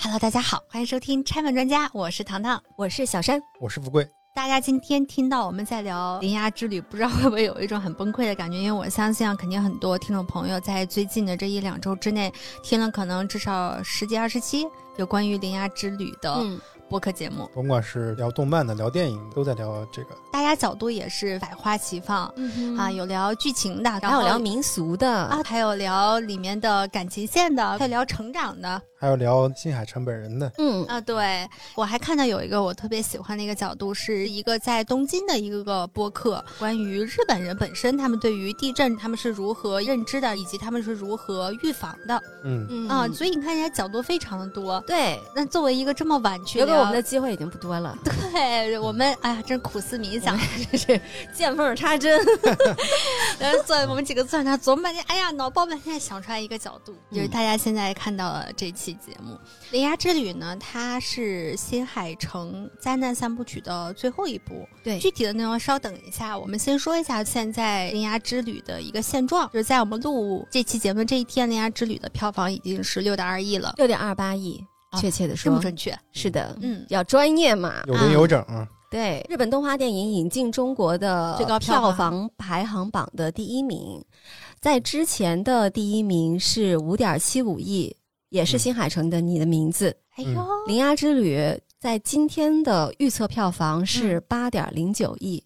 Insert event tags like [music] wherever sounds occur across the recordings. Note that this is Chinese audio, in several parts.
Hello，大家好，欢迎收听拆漫专家，我是糖糖。我是小山，我是富贵。大家今天听到我们在聊《铃芽之旅》，不知道会不会有一种很崩溃的感觉？因为我相信啊，肯定很多听众朋友在最近的这一两周之内听了可能至少十几二十期有关于《铃芽之旅》的嗯，播客节目，甭管是聊动漫的、聊电影，都在聊这个。大家角度也是百花齐放。啊，有聊剧情的，还有聊民俗的啊，还有聊里面的感情线的，还有聊成长的还有聊新海诚本人的，嗯啊。对我还看到有一个我特别喜欢的一个角度，是一个在东京的一个个播客，关于日本人本身他们对于地震他们是如何认知的，以及他们是如何预防的嗯，嗯啊。所以你看，人家角度非常的多。对，那作为一个这么晚去留给我们的机会已经不多了，[laughs] 对我们，哎呀，真苦思冥想。[laughs] 真是见缝插针。然后坐我们几个坐在那琢磨半天，哎呀，脑爆半天想出来一个角度，就是大家现在看到了这期节目《铃芽之旅》呢，它是新海诚灾难三部曲的最后一部。对具体的内容稍等一下，我们先说一下现在《铃芽之旅》的一个现状，就是在我们录这期节目这一天，《铃芽之旅》的票房已经是六点二亿了，六点二八亿，啊确切的说。这么，准确？是的，嗯，要专业嘛。有零有整啊。对，日本动画电影引进中国的最高票房。排行榜的第一名，在之前的第一名是五点七五亿，也是嗯。新海诚的《你的名字》哎呦，《铃芽之旅》在今天的预测票房是八点零九亿，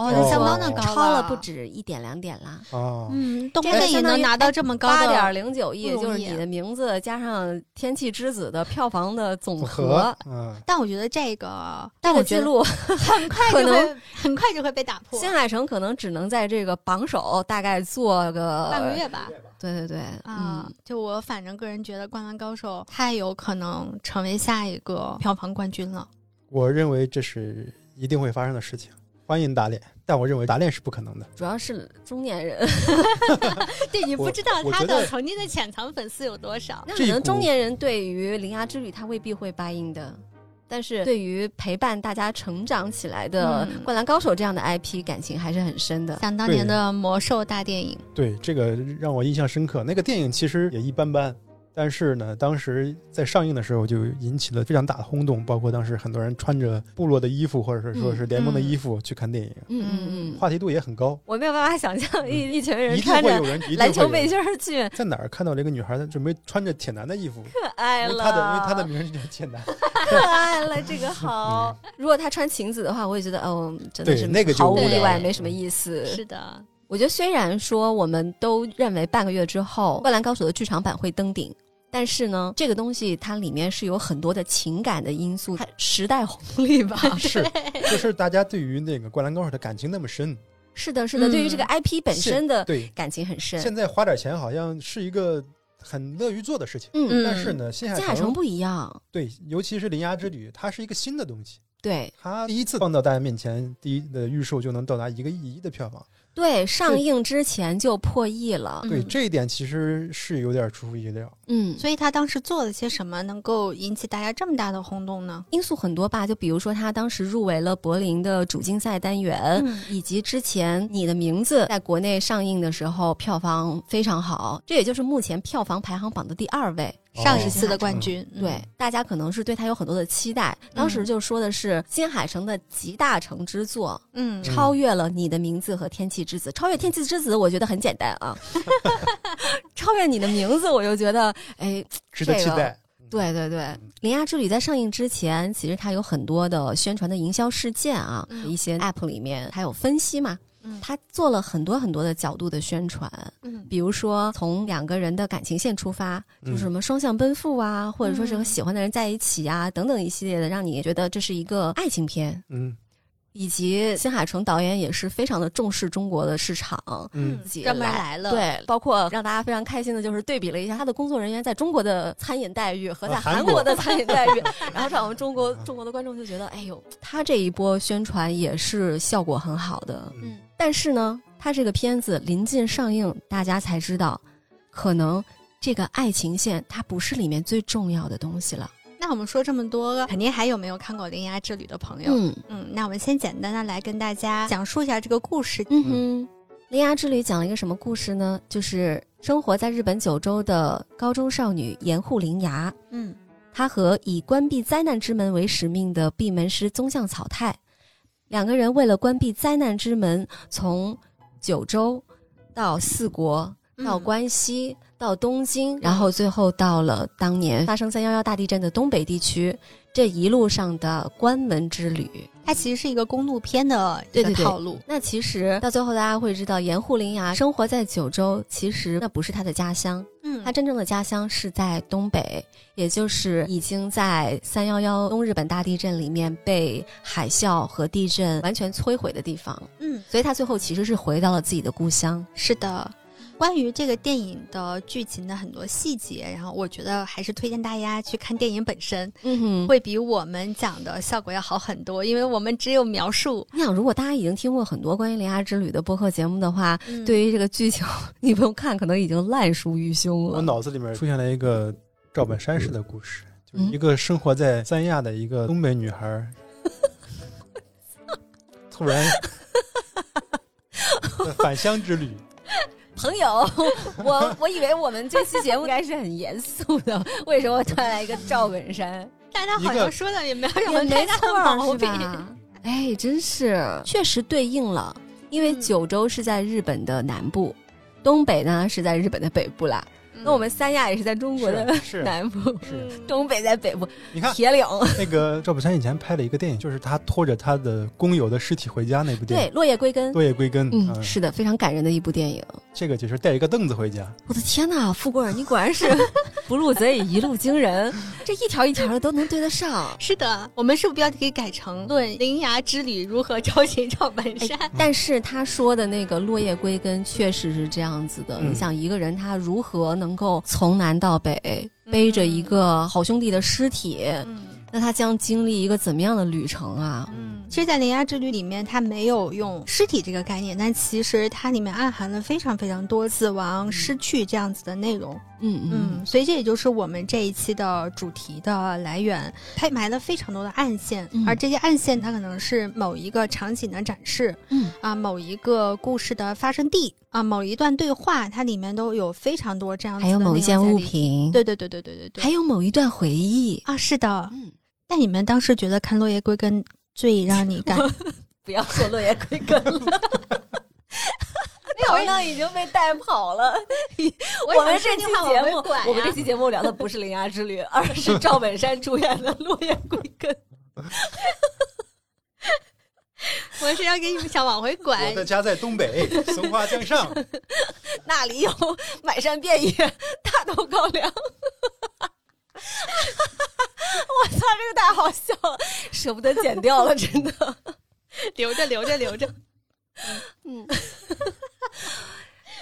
哦，那相当的哦高超了不。止一点两点啦。哦，嗯，这个电影相当于能拿到这么高的八点零九亿，就是你的名字加上《天气之子》的票房的总和，，嗯，但我觉得这个，这但我觉得个记录，[laughs] 很快可就会很快就会被打破。新海诚可能只能在这个榜首大概做个半个月吧。对对对，啊、嗯，就我反正个人觉得，《灌篮高手》太有可能成为下一个票房冠军了。我认为这是一定会发生的事情。欢迎打脸，但我认为打脸是不可能的。主要是中年人，[laughs] 对你不知道他的曾经的潜藏粉丝有多少。那可能中年人对于《铃芽之旅》他未必会 buy in 的。但是对于陪伴大家成长起来的嗯《灌篮高手》这样的 IP，感情还是很深的。想当年的魔兽大电影，对这个让我印象深刻。那个电影其实也一般般，但是呢，当时在上映的时候就引起了非常大的轰动，包括当时很多人穿着部落的衣服，或者是说是联盟的衣服去看电影，嗯嗯嗯，话题度也很高。我没有办法想象一一群人穿着会有人，一定会有篮球背人心儿去，在哪儿看到这个女孩，她准备穿着铁男的衣服，可爱了。因为她的因为她的名字叫铁男。可 [laughs] 爱了，这个好。如果她穿裙子的话，我也觉得，哦，真的是对那个就毫无意外，没什么意思。是的，我觉得虽然说我们都认为半个月之后《灌篮高手》的剧场版会登顶。但是呢，这个东西它里面是有很多的情感的因素，它时代红利吧？[laughs] 是，就是大家对于那个《灌篮高手》的感情那么深，是的，是的，嗯对于这个 IP 本身的对，感情很深。现在花点钱好像是一个很乐于做的事情。嗯，嗯但是呢，新海诚不一样，对，尤其是《铃芽之旅》，它是一个新的东西，对它第一次放到大家面前，第一的预售就能到达一个亿一的票房。对，上映之前就破亿了。对，嗯这一点其实是有点出乎意料。嗯，所以他当时做了些什么，能够引起大家这么大的轰动呢？因素很多吧，就比如说他当时入围了柏林的主竞赛单元，嗯。以及之前《你的名字》在国内上映的时候票房非常好，这也就是目前票房排行榜的第二位。上一次的冠军，嗯。对，大家可能是对他有很多的期待，当时就说的是新海诚的集大成之作，嗯，超越了《你的名字》和《天气之子》。超越《天气之子》，我觉得很简单啊，[laughs] 超越你的名字，我就觉得哎，值得期这个待。对对对，《铃芽之旅》在上映之前，其实它有很多的宣传的营销事件啊，嗯一些 App 里面还有分析嘛，嗯。他做了很多很多的角度的宣传，嗯。比如说从两个人的感情线出发，嗯就是什么双向奔赴啊，或者说是和嗯。喜欢的人在一起啊，等等一系列的，让你觉得这是一个爱情片。嗯以及新海诚导演也是非常的重视中国的市场，嗯自己专门来了，，对，包括让大家非常开心的就是对比了一下他的工作人员在中国的餐饮待遇和在啊韩国韩国的餐饮待遇，[laughs] 然后让我们中国中国的观众就觉得，哎呦，他这一波宣传也是效果很好的。嗯但是呢，他这个片子临近上映，大家才知道，可能这个爱情线它不是里面最重要的东西了。那我们说这么多，肯定还有没有看过《铃芽之旅》的朋友。嗯嗯，那我们先简单的来跟大家讲述一下这个故事。嗯哼，铃芽之旅》讲了一个什么故事呢？就是生活在日本九州的高中少女岩户铃芽，嗯她和以关闭灾难之门为使命的闭门师宗像草太，两个人为了关闭灾难之门，从九州到四国，到嗯关西，到东京，然后最后到了当年发生三幺幺大地震的东北地区，这一路上的关门之旅。它其实是一个公路片的一个套路。那其实到最后，大家会知道，盐户林芽生活在九州，其实那不是他的家乡，嗯他真正的家乡是在东北，也就是已经在三幺幺东日本大地震里面被海啸和地震完全摧毁的地方，嗯，所以他最后其实是回到了自己的故乡。是的。关于这个电影的剧情的很多细节，然后我觉得还是推荐大家去看电影本身，嗯哼，会比我们讲的效果要好很多，因为我们只有描述。你想，如果大家已经听过很多关于《铃芽之旅》的播客节目的话，嗯对于这个剧情，[laughs] 你不用看，可能已经烂熟于胸了我。脑子里面出现了一个赵本山式的故事，就一个生活在三亚的一个东北女孩儿，[laughs] 突然 [laughs] 返乡之旅。朋友，[laughs] 我我以为我们这期节目应该是很严肃的，为什么突然来一个赵本山？但他好像说的也没有什么太大的，毛病。[laughs] 哎，真是，[laughs] 确实对应了，因为嗯九州是在日本的南部，东北呢是在日本的北部啦。那我们三亚也是在中国的南部，是，东北在北部，你看铁岭。那个赵本山以前拍了一个电影，就是他拖着他的工友的尸体回家那部电影对，落叶归根。落叶归根。嗯，嗯是的，非常感人的一部电影。这个就是带一个凳子回家。我的天呐，富贵儿，你果然是 [laughs] 不入则已，一路惊人，这一条一条的都能对得上。是的，我们是不是标题可以改成《论铃芽之旅如何招寻赵本山》但是他说的那个落叶归根确实是这样子的。嗯你想，一个人他如何能够从南到北背着一个好兄弟的尸体，嗯那他将经历一个怎么样的旅程啊？嗯，其实，在《铃芽之旅》里面，它没有用尸体这个概念，但其实它里面暗含了非常非常多死亡、失去这样子的内容。嗯嗯嗯，所以这也就是我们这一期的主题的来源。它埋了非常多的暗线，嗯而这些暗线它可能是某一个场景的展示，嗯啊，某一个故事的发生地啊，某一段对话，它里面都有非常多这样子还有某一件物。品，对对对对对对对。还有某一段回忆。啊，是的。嗯，那你们当时觉得看《落叶归根》最让你感 [laughs] 不要说落叶归根了。糖糖已经被带跑了。[laughs] 我们这期节目，我们这期节目聊的不是《铃芽之旅》，而是赵本山主演的《落叶归根》。[laughs] 我是要给你们想往回拐我，的家在东北，[laughs] 松花江上。那里有满山遍野大豆高粱。我操，这个太好笑了，舍不得剪掉了，真的。留着留着留着，[laughs] 嗯，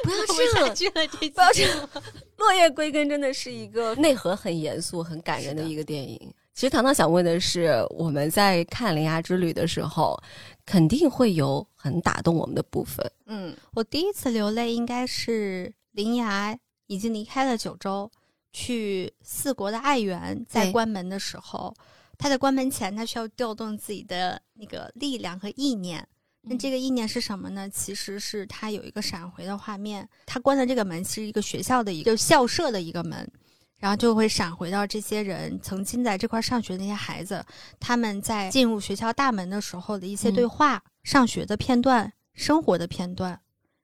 不要 [laughs] 这样，下去了，这期不要这样。落叶归根真的是一个 [laughs] 内核很严肃、很感人的一个电影。其实糖糖想问的是，我们在看《铃芽之旅》的时候，肯定会有很打动我们的部分。嗯，我第一次流泪应该是铃芽已经离开了九州，去四国的爱媛，在关门的时候，他在关门前，他需要调动自己的那个力量和意念。那这个意念是什么呢？其实是他有一个闪回的画面，他关的这个门是一个学校的一个校舍的一个门，然后就会闪回到这些人曾经在这块上学的那些孩子，他们在进入学校大门的时候的一些对话、上学的片段、生活的片段，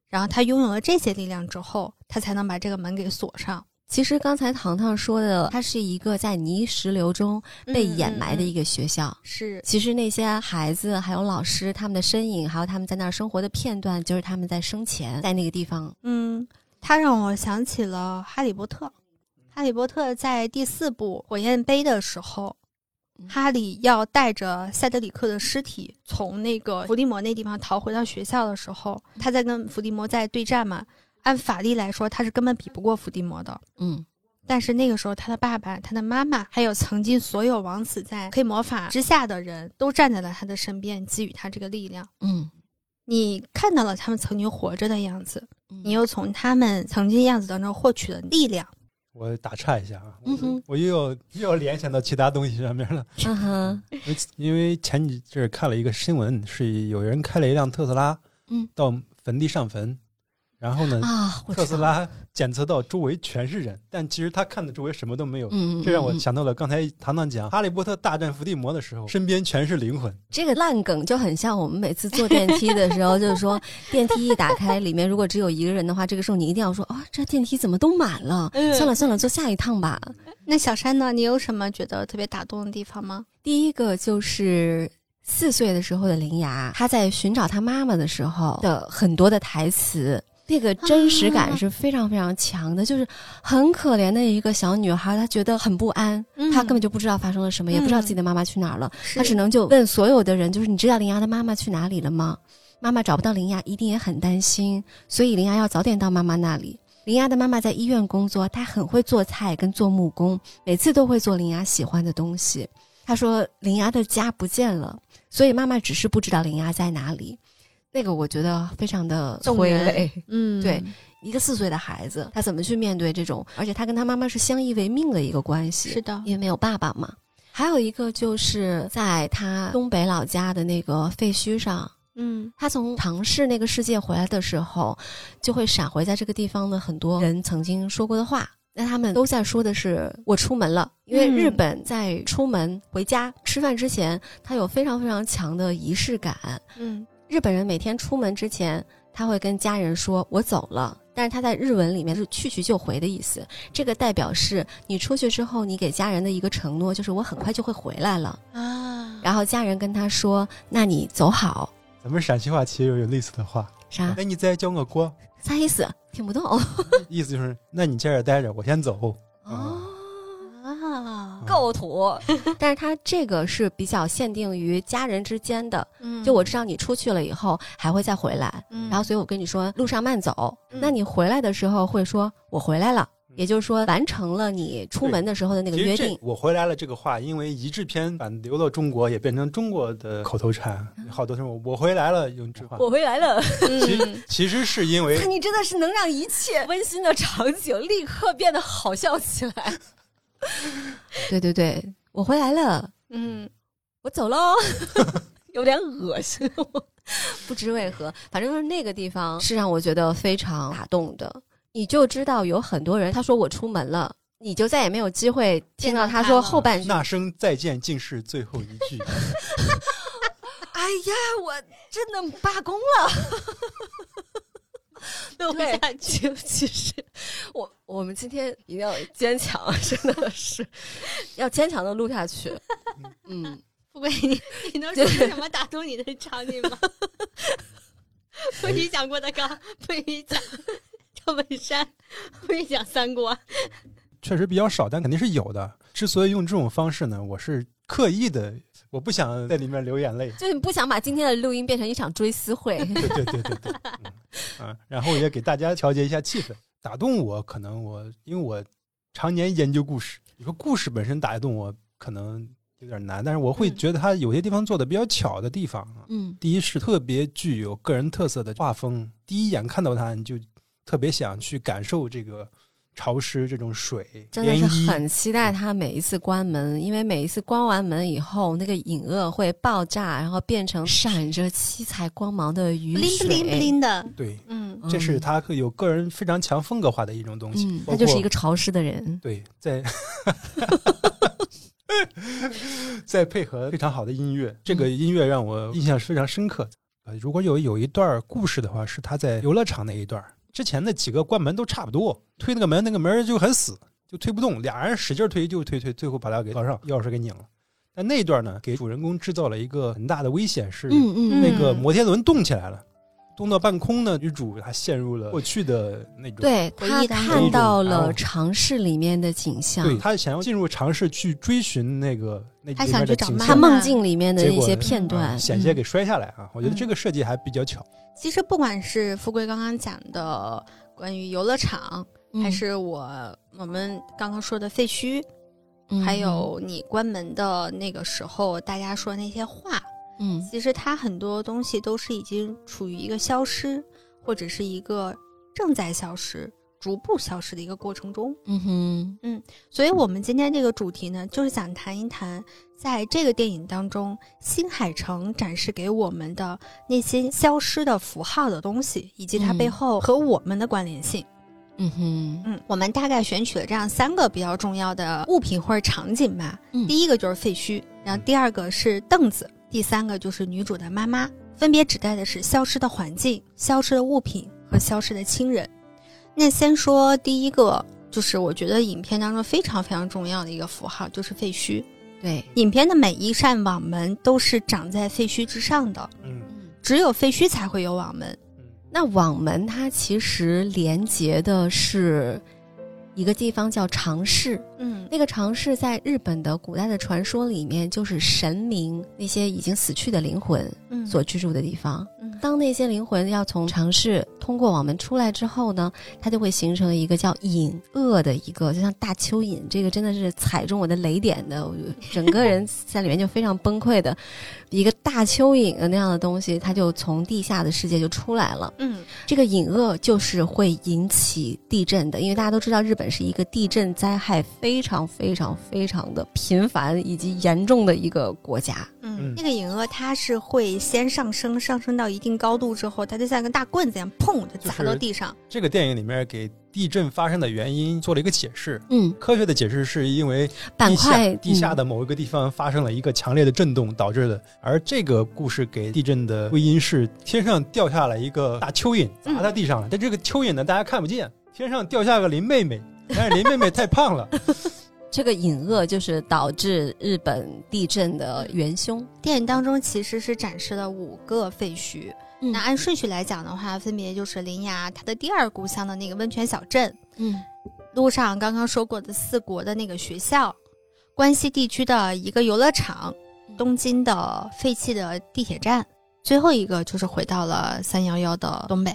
然后他拥有了这些力量之后，他才能把这个门给锁上。其实刚才糖糖说的，它是一个在泥石流中被掩埋的一个、学校。是其实那些孩子还有老师，他们的身影，还有他们在那儿生活的片段，就是他们在生前在那个地方。嗯，它让我想起了《哈利波特》。哈利波特在第四部火焰杯的时候，嗯哈利要带着塞德里克的尸体从那个伏地魔那地方逃回到学校的时候，他在跟伏地魔在对战嘛。按法力来说，他是根本比不过伏地魔的。嗯但是那个时候，他的爸爸、他的妈妈，还有曾经所有王子在黑魔法之下的人都站在了他的身边，给予他这个力量。嗯，你看到了他们曾经活着的样子，嗯你又从他们曾经样子当中获取了力量。我打岔一下啊，嗯哼我又要又要联想到其他东西上面了。嗯哼，因为因为前几阵儿看了一个新闻，是有人开了一辆特斯拉，嗯，到坟地上坟，然后呢，啊，特斯，拉检测到周围全是人，但其实他看的周围什么都没有。嗯，这让我嗯嗯想到了刚才糖糖讲《哈利波特大战伏地魔》的时候，身边全是灵魂。这个烂梗就很像我们每次坐电梯的时候，就是说 [laughs] 电梯一打开，里面如果只有一个人的话，这个时候你一定要说啊，这电梯怎么都满了？嗯算了算了，坐下一趟吧。那小山呢？你有什么觉得特别打动的地方吗？第一个就是四岁的时候的林芽，她在寻找她妈妈的时候的很多的台词。那个真实感 [laughs] 是非常非常强的，就是很可怜的一个小女孩，她觉得很不安，嗯她根本就不知道发生了什么，也不知道自己的妈妈去哪儿了，她只能就问所有的人，就是你知道林芽的妈妈去哪里了吗？妈妈找不到林芽，一定也很担心，所以林芽要早点到妈妈那里。林芽的妈妈在医院工作，她很会做菜跟做木工，每次都会做林芽喜欢的东西。她说林芽的家不见了，所以妈妈只是不知道林芽在哪里。那个我觉得非常的催泪。嗯，对一个四岁的孩子，他怎么去面对这种？而且他跟他妈妈是相依为命的一个关系，是的，因为没有爸爸嘛。还有一个就是在他东北老家的那个废墟上，嗯他从尝试那个世界回来的时候，就会闪回在这个地方的很多人曾经说过的话。那他们都在说的是我出门了，因为嗯日本在出门回家吃饭之前，他有非常非常强的仪式感。嗯日本人每天出门之前，他会跟家人说“我走了”，但是他在日文里面是去去就回的意思。这个代表是你出去之后，你给家人的一个承诺，就是我很快就会回来了。啊，然后家人跟他说：“那你走好。咱们陕西话其实有类似的话，”啥？那，你再叫我过，啥意思？听不懂。[laughs] 意思就是，那你在这儿待着，我先走。哦，啊，够土。[laughs] 但是他这个是比较限定于家人之间的，嗯就我知道你出去了以后还会再回来，嗯然后所以我跟你说路上慢走。嗯那你回来的时候会说我回来了，也就是说完成了你出门的时候的那个约定。我回来了这个话，因为一制片版流到中国，也变成中国的口头禅。好多时候我回来了用这话，我回来了，其实其实是因为 [laughs] 你真的是能让一切温馨的场景立刻变得好笑起来。[laughs] 对对对，我回来了，嗯我走喽，[laughs] 有点恶心，不知为何，反正就是那个地方是让我觉得非常打动的。你就知道有很多人，他说我出门了，你就再也没有机会听到他说后半句。那声再见竟是最后一句。[laughs] 哎呀，我真的罢工了。[laughs] 录不下去。就其实我我们今天一定要坚强，[laughs] 真的是要坚强的录下去。嗯，[laughs] 富贵，你你能说出什么打动你的场景吗？不许讲郭德纲，不许讲赵本山，不许讲三国。确实比较少，但肯定是有的。之所以用这种方式呢，我是刻意的，我不想在里面流眼泪。就是不想把今天的录音变成一场追思会。对对对对对，[laughs] 嗯啊，然后也给大家调节一下气氛。打动我，可能我因为我常年研究故事，你说故事本身打动我可能有点难，但是我会嗯觉得它有些地方做的比较巧的地方啊。嗯第一是特别具有个人特色的画风，第一眼看到它你就特别想去感受这个潮湿这种水真的是。很期待它每一次关门，因为每一次关完门以后，那个影鳄会爆炸，然后变成闪着七彩光芒的雨不灵不水。灵不灵的，对，嗯这是他有个人非常强风格化的一种东西。嗯，包括他就是一个潮湿的人。对，在 [laughs] 再配合非常好的音乐，这个音乐让我印象是非常深刻的。呃，如果有有一段故事的话，是他在游乐场那一段，之前的几个关门都差不多，推那个门，那个门就很死，就推不动，俩人使劲推就推推，最后把他给套上，钥匙给拧了。但那一段呢，给主人公制造了一个很大的危险，是那个摩天轮动起来了，动到半空呢，女主她陷入了过去的那种对他回忆当中看到了尝试里面的景象，对她想要进入尝试去追寻那个那他里面的想去找妈景象，他梦境里面的一些片段，啊险些嗯给摔下来啊！我觉得这个设计还比较巧。其实不管是富贵刚刚讲的关于游乐场，嗯还是我我们刚刚说的废墟，嗯还有你关门的那个时候，大家说那些话，嗯其实它很多东西都是已经处于一个消失，或者是一个正在消失、逐步消失的一个过程中。嗯哼，嗯，所以我们今天这个主题呢，就是想谈一谈，在这个电影当中，新海诚展示给我们的那些消失的符号的东西，以及它背后和我们的关联性。嗯哼，嗯，我们大概选取了这样三个比较重要的物品或者场景吧。嗯第一个就是废墟，然后第二个是凳子，第三个就是女主的妈妈，分别指代的是消失的环境、消失的物品和消失的亲人。那先说第一个，就是我觉得影片当中非常非常重要的一个符号，就是废墟。对，影片的每一扇网门都是长在废墟之上的，嗯只有废墟才会有网门。嗯那网门它其实连接的是一个地方叫长市，嗯那个长市在日本的古代的传说里面，就是神明那些已经死去的灵魂嗯所居住的地方。嗯当那些灵魂要从长市通过网门出来之后呢，它就会形成一个叫隐恶的一个，就像大蚯蚓，这个真的是踩中我的雷点的，我就整个人 [laughs] 在里面就非常崩溃的一个大蚯蚓的那样的东西，它就从地下的世界就出来了。嗯这个隐恶就是会引起地震的，因为大家都知道日本是一个地震灾害非常非常非常的频繁以及严重的一个国家。嗯嗯，那个隐恶它是会先上升，上升到一定高度之后，它就像个大棍子一样，砰就砸到地上。这个电影里面给地震发生的原因做了一个解释。嗯，科学的解释是因为板块下地下嗯的某一个地方发生了一个强烈的震动导致的，而这个故事给地震的归因是天上掉下来一个大蚯蚓砸在地上了，但这个蚯蚓呢大家看不见，天上掉下个林妹妹，但是林妹妹太胖了，[laughs] 这个隐恶就是导致日本地震的元凶。电影当中其实是展示了五个废墟，嗯那按顺序来讲的话，分别就是林雅她的第二故乡的那个温泉小镇，嗯路上刚刚说过的四国的那个学校，关西地区的一个游乐场，东京的废弃的地铁站，最后一个就是回到了三幺幺的东北。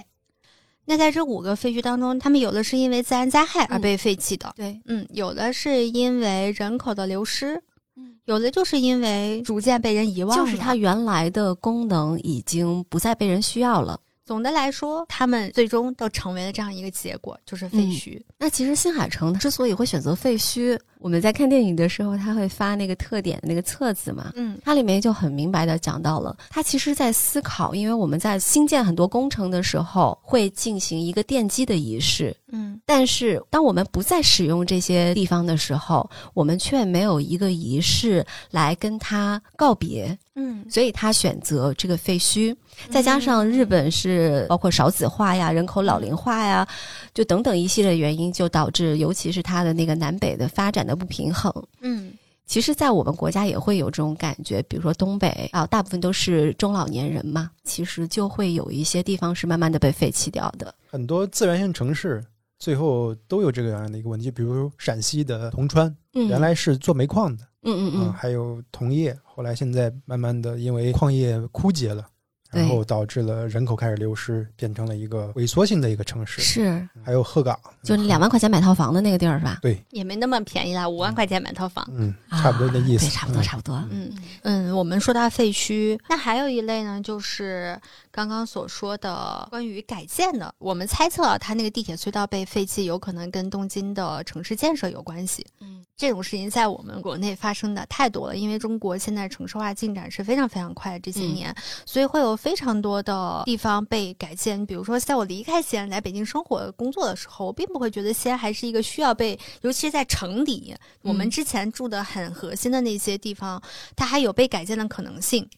那在这五个废墟当中，他们有的是因为自然灾害而被废弃的，对，嗯，有的是因为人口的流失，嗯有的就是因为逐渐被人遗忘。就是它原来的功能已经不再被人需要了。总的来说，他们最终都成为了这样一个结果，就是废墟。那其实新海诚之所以会选择废墟，我们在看电影的时候，他会发那个特点的那个册子嘛，嗯它里面就很明白的讲到了，他其实在思考，因为我们在新建很多工程的时候，会进行一个奠基的仪式，嗯但是当我们不再使用这些地方的时候，我们却没有一个仪式来跟它告别，嗯，所以他选择这个废墟。再加上日本是包括少子化呀、人口老龄化呀，就等等一系列原因，就导致尤其是它的那个南北的发展的不平衡。嗯其实，在我们国家也会有这种感觉，比如说东北啊，大部分都是中老年人嘛，其实就会有一些地方是慢慢的被废弃掉的。很多自然性城市最后都有这个样的一个问题，比如陕西的铜川，嗯，原来是做煤矿的，嗯嗯嗯，还有铜业，后来现在慢慢的因为矿业枯竭了，对然后导致了人口开始流失，变成了一个萎缩性的一个城市。是，还有鹤岗，就两万块钱买套房的那个地儿是吧？对，也没那么便宜啦，五万块钱买套房。嗯，差不多的意思，啊对，差不多，嗯差不多。嗯嗯，我们说到废墟，那还有一类呢，就是刚刚所说的关于改建的。我们猜测啊它那个地铁隧道被废弃，有可能跟东京的城市建设有关系。嗯，这种事情在我们国内发生的太多了，因为中国现在城市化进展是非常非常快的这些嗯年，所以会有非常多的地方被改建。比如说，在我离开西安来北京生活工作的时候，我并不会觉得西安还是一个需要被，尤其是在城里，我们嗯之前住的很核心的那些地方，它还有被改建的可能性。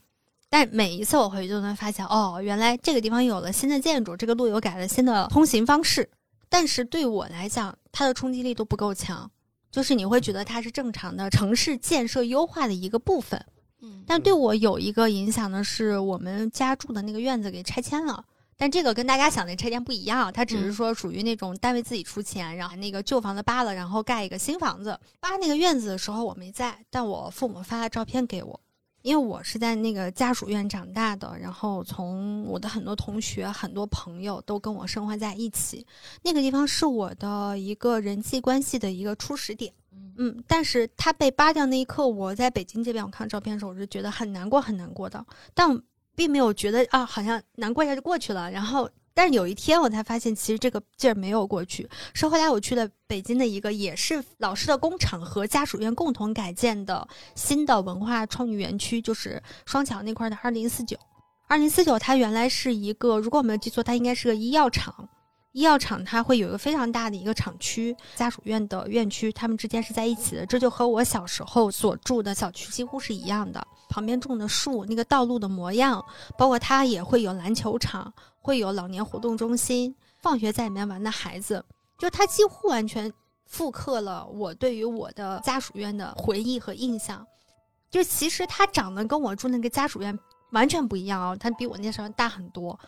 但每一次我回去都能发现，哦，原来这个地方有了新的建筑，这个路有改了新的通行方式。但是对我来讲，它的冲击力都不够强，就是你会觉得它是正常的城市建设优化的一个部分。嗯但对我有一个影响的是，我们家住的那个院子给拆迁了。但这个跟大家想的拆迁不一样，它只是嗯说属于那种单位自己出钱，然后那个旧房子扒了，然后盖一个新房子。扒那个院子的时候我没在，但我父母发了照片给我，因为我是在那个家属院长大的，然后从我的很多同学、很多朋友都跟我生活在一起，那个地方是我的一个人际关系的一个初始点。嗯，但是他被扒掉那一刻，我在北京这边，我看照片的时候，我是觉得很难过，很难过的，但并没有觉得啊，好像难过一下就过去了。然后但是有一天我才发现，其实这个劲儿没有过去。是后来我去了北京的一个也是老师的工厂和家属院共同改建的新的文化创意园区，就是双桥那块的二零四九。二零四九它原来是一个，如果我没有记错，它应该是个医药厂。医药厂它会有一个非常大的一个厂区，家属院的院区，它们之间是在一起的。这就和我小时候所住的小区几乎是一样的。旁边种的树，那个道路的模样，包括它也会有篮球场，会有老年活动中心，放学在里面玩的孩子，就它几乎完全复刻了我对于我的家属院的回忆和印象。就其实它长得跟我住那个家属院完全不一样哦，它比我那时候大很多，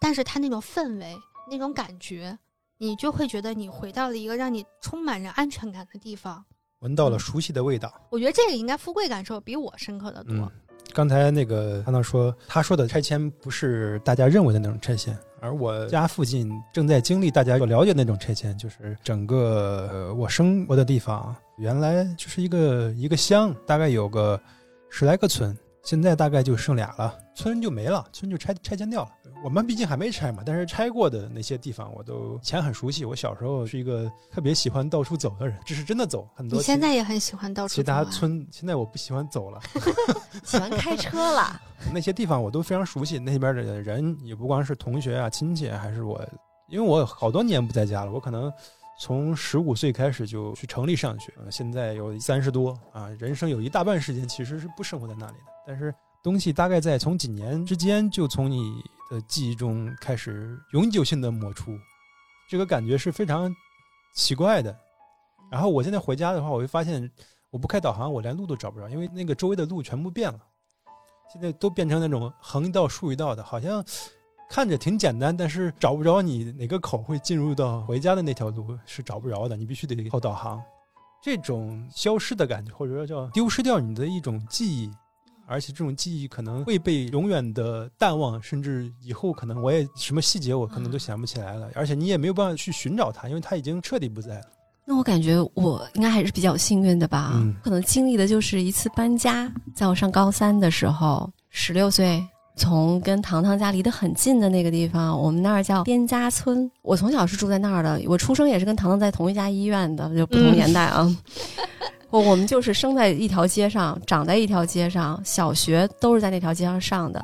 但是它那种氛围。那种感觉，你就会觉得你回到了一个让你充满着安全感的地方，闻到了熟悉的味道。我觉得这个应该富贵感受比我深刻的多。刚才那个汤汤说，他说的拆迁不是大家认为的那种拆迁，而我家附近正在经历大家所了解那种拆迁，就是整个我生活的地方原来就是一个一个乡，大概有个十来个村。现在大概就剩俩了，村就没了，村就拆拆迁掉了。我们毕竟还没拆嘛，但是拆过的那些地方我都以前很熟悉。我小时候是一个特别喜欢到处走的人，这是真的走很多。你现在也很喜欢到处走。其他村现在我不喜欢走了，喜欢开车了。那些地方我都非常熟悉，那边的人也不光是同学啊、亲戚，还是我，因为我好多年不在家了，我可能。从十五岁开始就去城里上学，现在有三十多啊，人生有一大半时间其实是不生活在那里的。但是东西大概在从几年之间就从你的记忆中开始永久性的抹除，这个感觉是非常奇怪的。然后我现在回家的话，我会发现我不开导航，我连路都找不着，因为那个周围的路全部变了，现在都变成那种横一道竖一道的，好像。看着挺简单，但是找不着你哪个口会进入到回家的那条路是找不着的，你必须得靠导航。这种消失的感觉，或者说叫丢失掉你的一种记忆，而且这种记忆可能会被永远的淡忘，甚至以后可能我也什么细节我可能都想不起来了，而且你也没有办法去寻找它，因为它已经彻底不在了。那我感觉我应该还是比较幸运的吧，可能经历的就是一次搬家，在我上高三的时候，十六岁。从跟糖糖家离得很近的那个地方，我们那儿叫边家村。我从小是住在那儿的，我出生也是跟糖糖在同一家医院的，就不同年代啊。我我们就是生在一条街上，长在一条街上，小学都是在那条街上上的。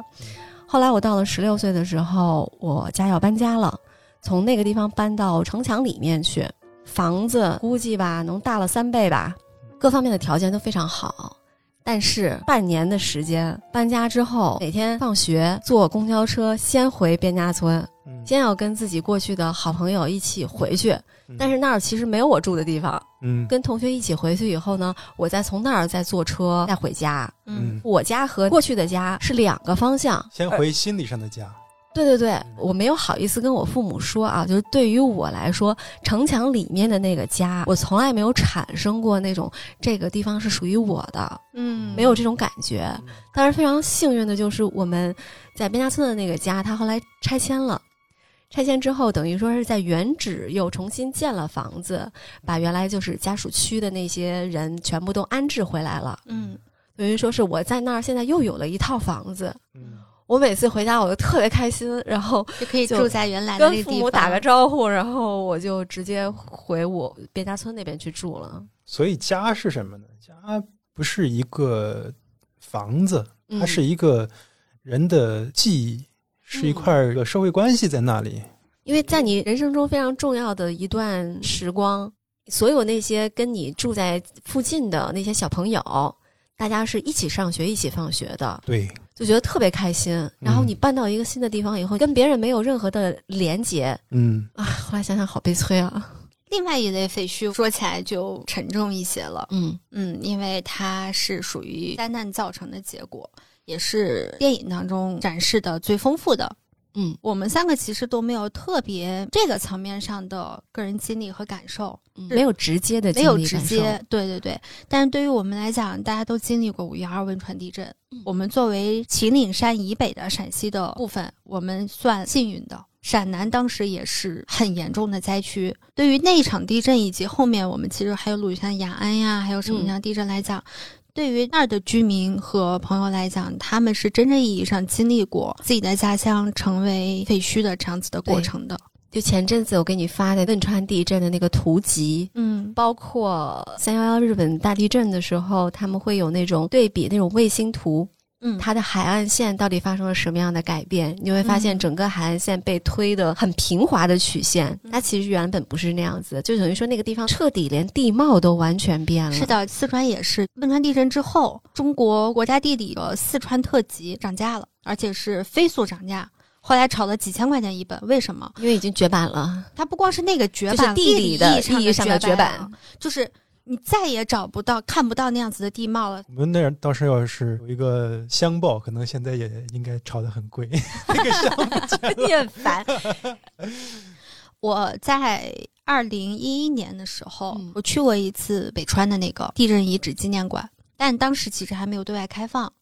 后来我到了十六岁的时候，我家要搬家了，从那个地方搬到城墙里面去，房子估计吧能大了三倍吧，各方面的条件都非常好。但是半年的时间搬家之后，每天放学坐公交车先回边家村，先要跟自己过去的好朋友一起回去。但是那儿其实没有我住的地方，嗯，跟同学一起回去以后呢，我再从那儿再坐车再回家。嗯，我家和过去的家是两个方向，先回心理上的家。对对对，我没有好意思跟我父母说啊，就是对于我来说，城墙里面的那个家，我从来没有产生过那种这个地方是属于我的，嗯，没有这种感觉。但是非常幸运的就是我们在边家村的那个家，他后来拆迁了，拆迁之后等于说是在原址又重新建了房子，把原来就是家属区的那些人全部都安置回来了，嗯，等于说是我在那儿现在又有了一套房子，嗯。我每次回家我就特别开心，然后就可以住在原来的跟父母打个招呼，然后我就直接回我边家村那边去住了。所以家是什么呢？家不是一个房子，它是一个人的记忆，是一块个社会关系在那里。因为在你人生中非常重要的一段时光，所有那些跟你住在附近的那些小朋友，大家是一起上学、一起放学的。对。就觉得特别开心，然后你搬到一个新的地方以后，跟别人没有任何的连接，嗯啊，后来想想好悲催啊。另外一类废墟说起来就沉重一些了，嗯嗯，因为它是属于灾难造成的结果，也是电影当中展示的最丰富的。嗯，我们三个其实都没有特别这个层面上的个人经历和感受，没有直接的没有直接，对对对。但是对于我们来讲，大家都经历过五幺二汶川地震。我们作为秦岭山以北的陕西的部分，我们算幸运的。陕南当时也是很严重的灾区。对于那场地震以及后面我们其实还有鲁豫山雅安呀，还有什么样地震来讲。对于那儿的居民和朋友来讲，他们是真正意义上经历过自己的家乡成为废墟的这样子的过程的。就前阵子我给你发的汶川地震的那个图集，嗯，包括三幺幺日本大地震的时候，他们会有那种对比那种卫星图，嗯，它的海岸线到底发生了什么样的改变？你会发现整个海岸线被推的很平滑的曲线，它其实原本不是那样子，就等于说那个地方彻底连地貌都完全变了。是的，四川也是汶川地震之后，中国国家地理的四川特级涨价了，而且是飞速涨价。后来炒了几千块钱一本，为什么？因为已经绝版了。它不光是那个绝版，地理的意义上的绝版，就是你再也找不到、看不到那样子的地貌了。我们那儿当时要是有一个香报，可能现在也应该炒的很贵。[laughs] 那个乡报 [laughs] 你很烦。[laughs] 我在二零一一年的时候，我去过一次北川的那个地震遗址纪念馆，但当时其实还没有对外开放。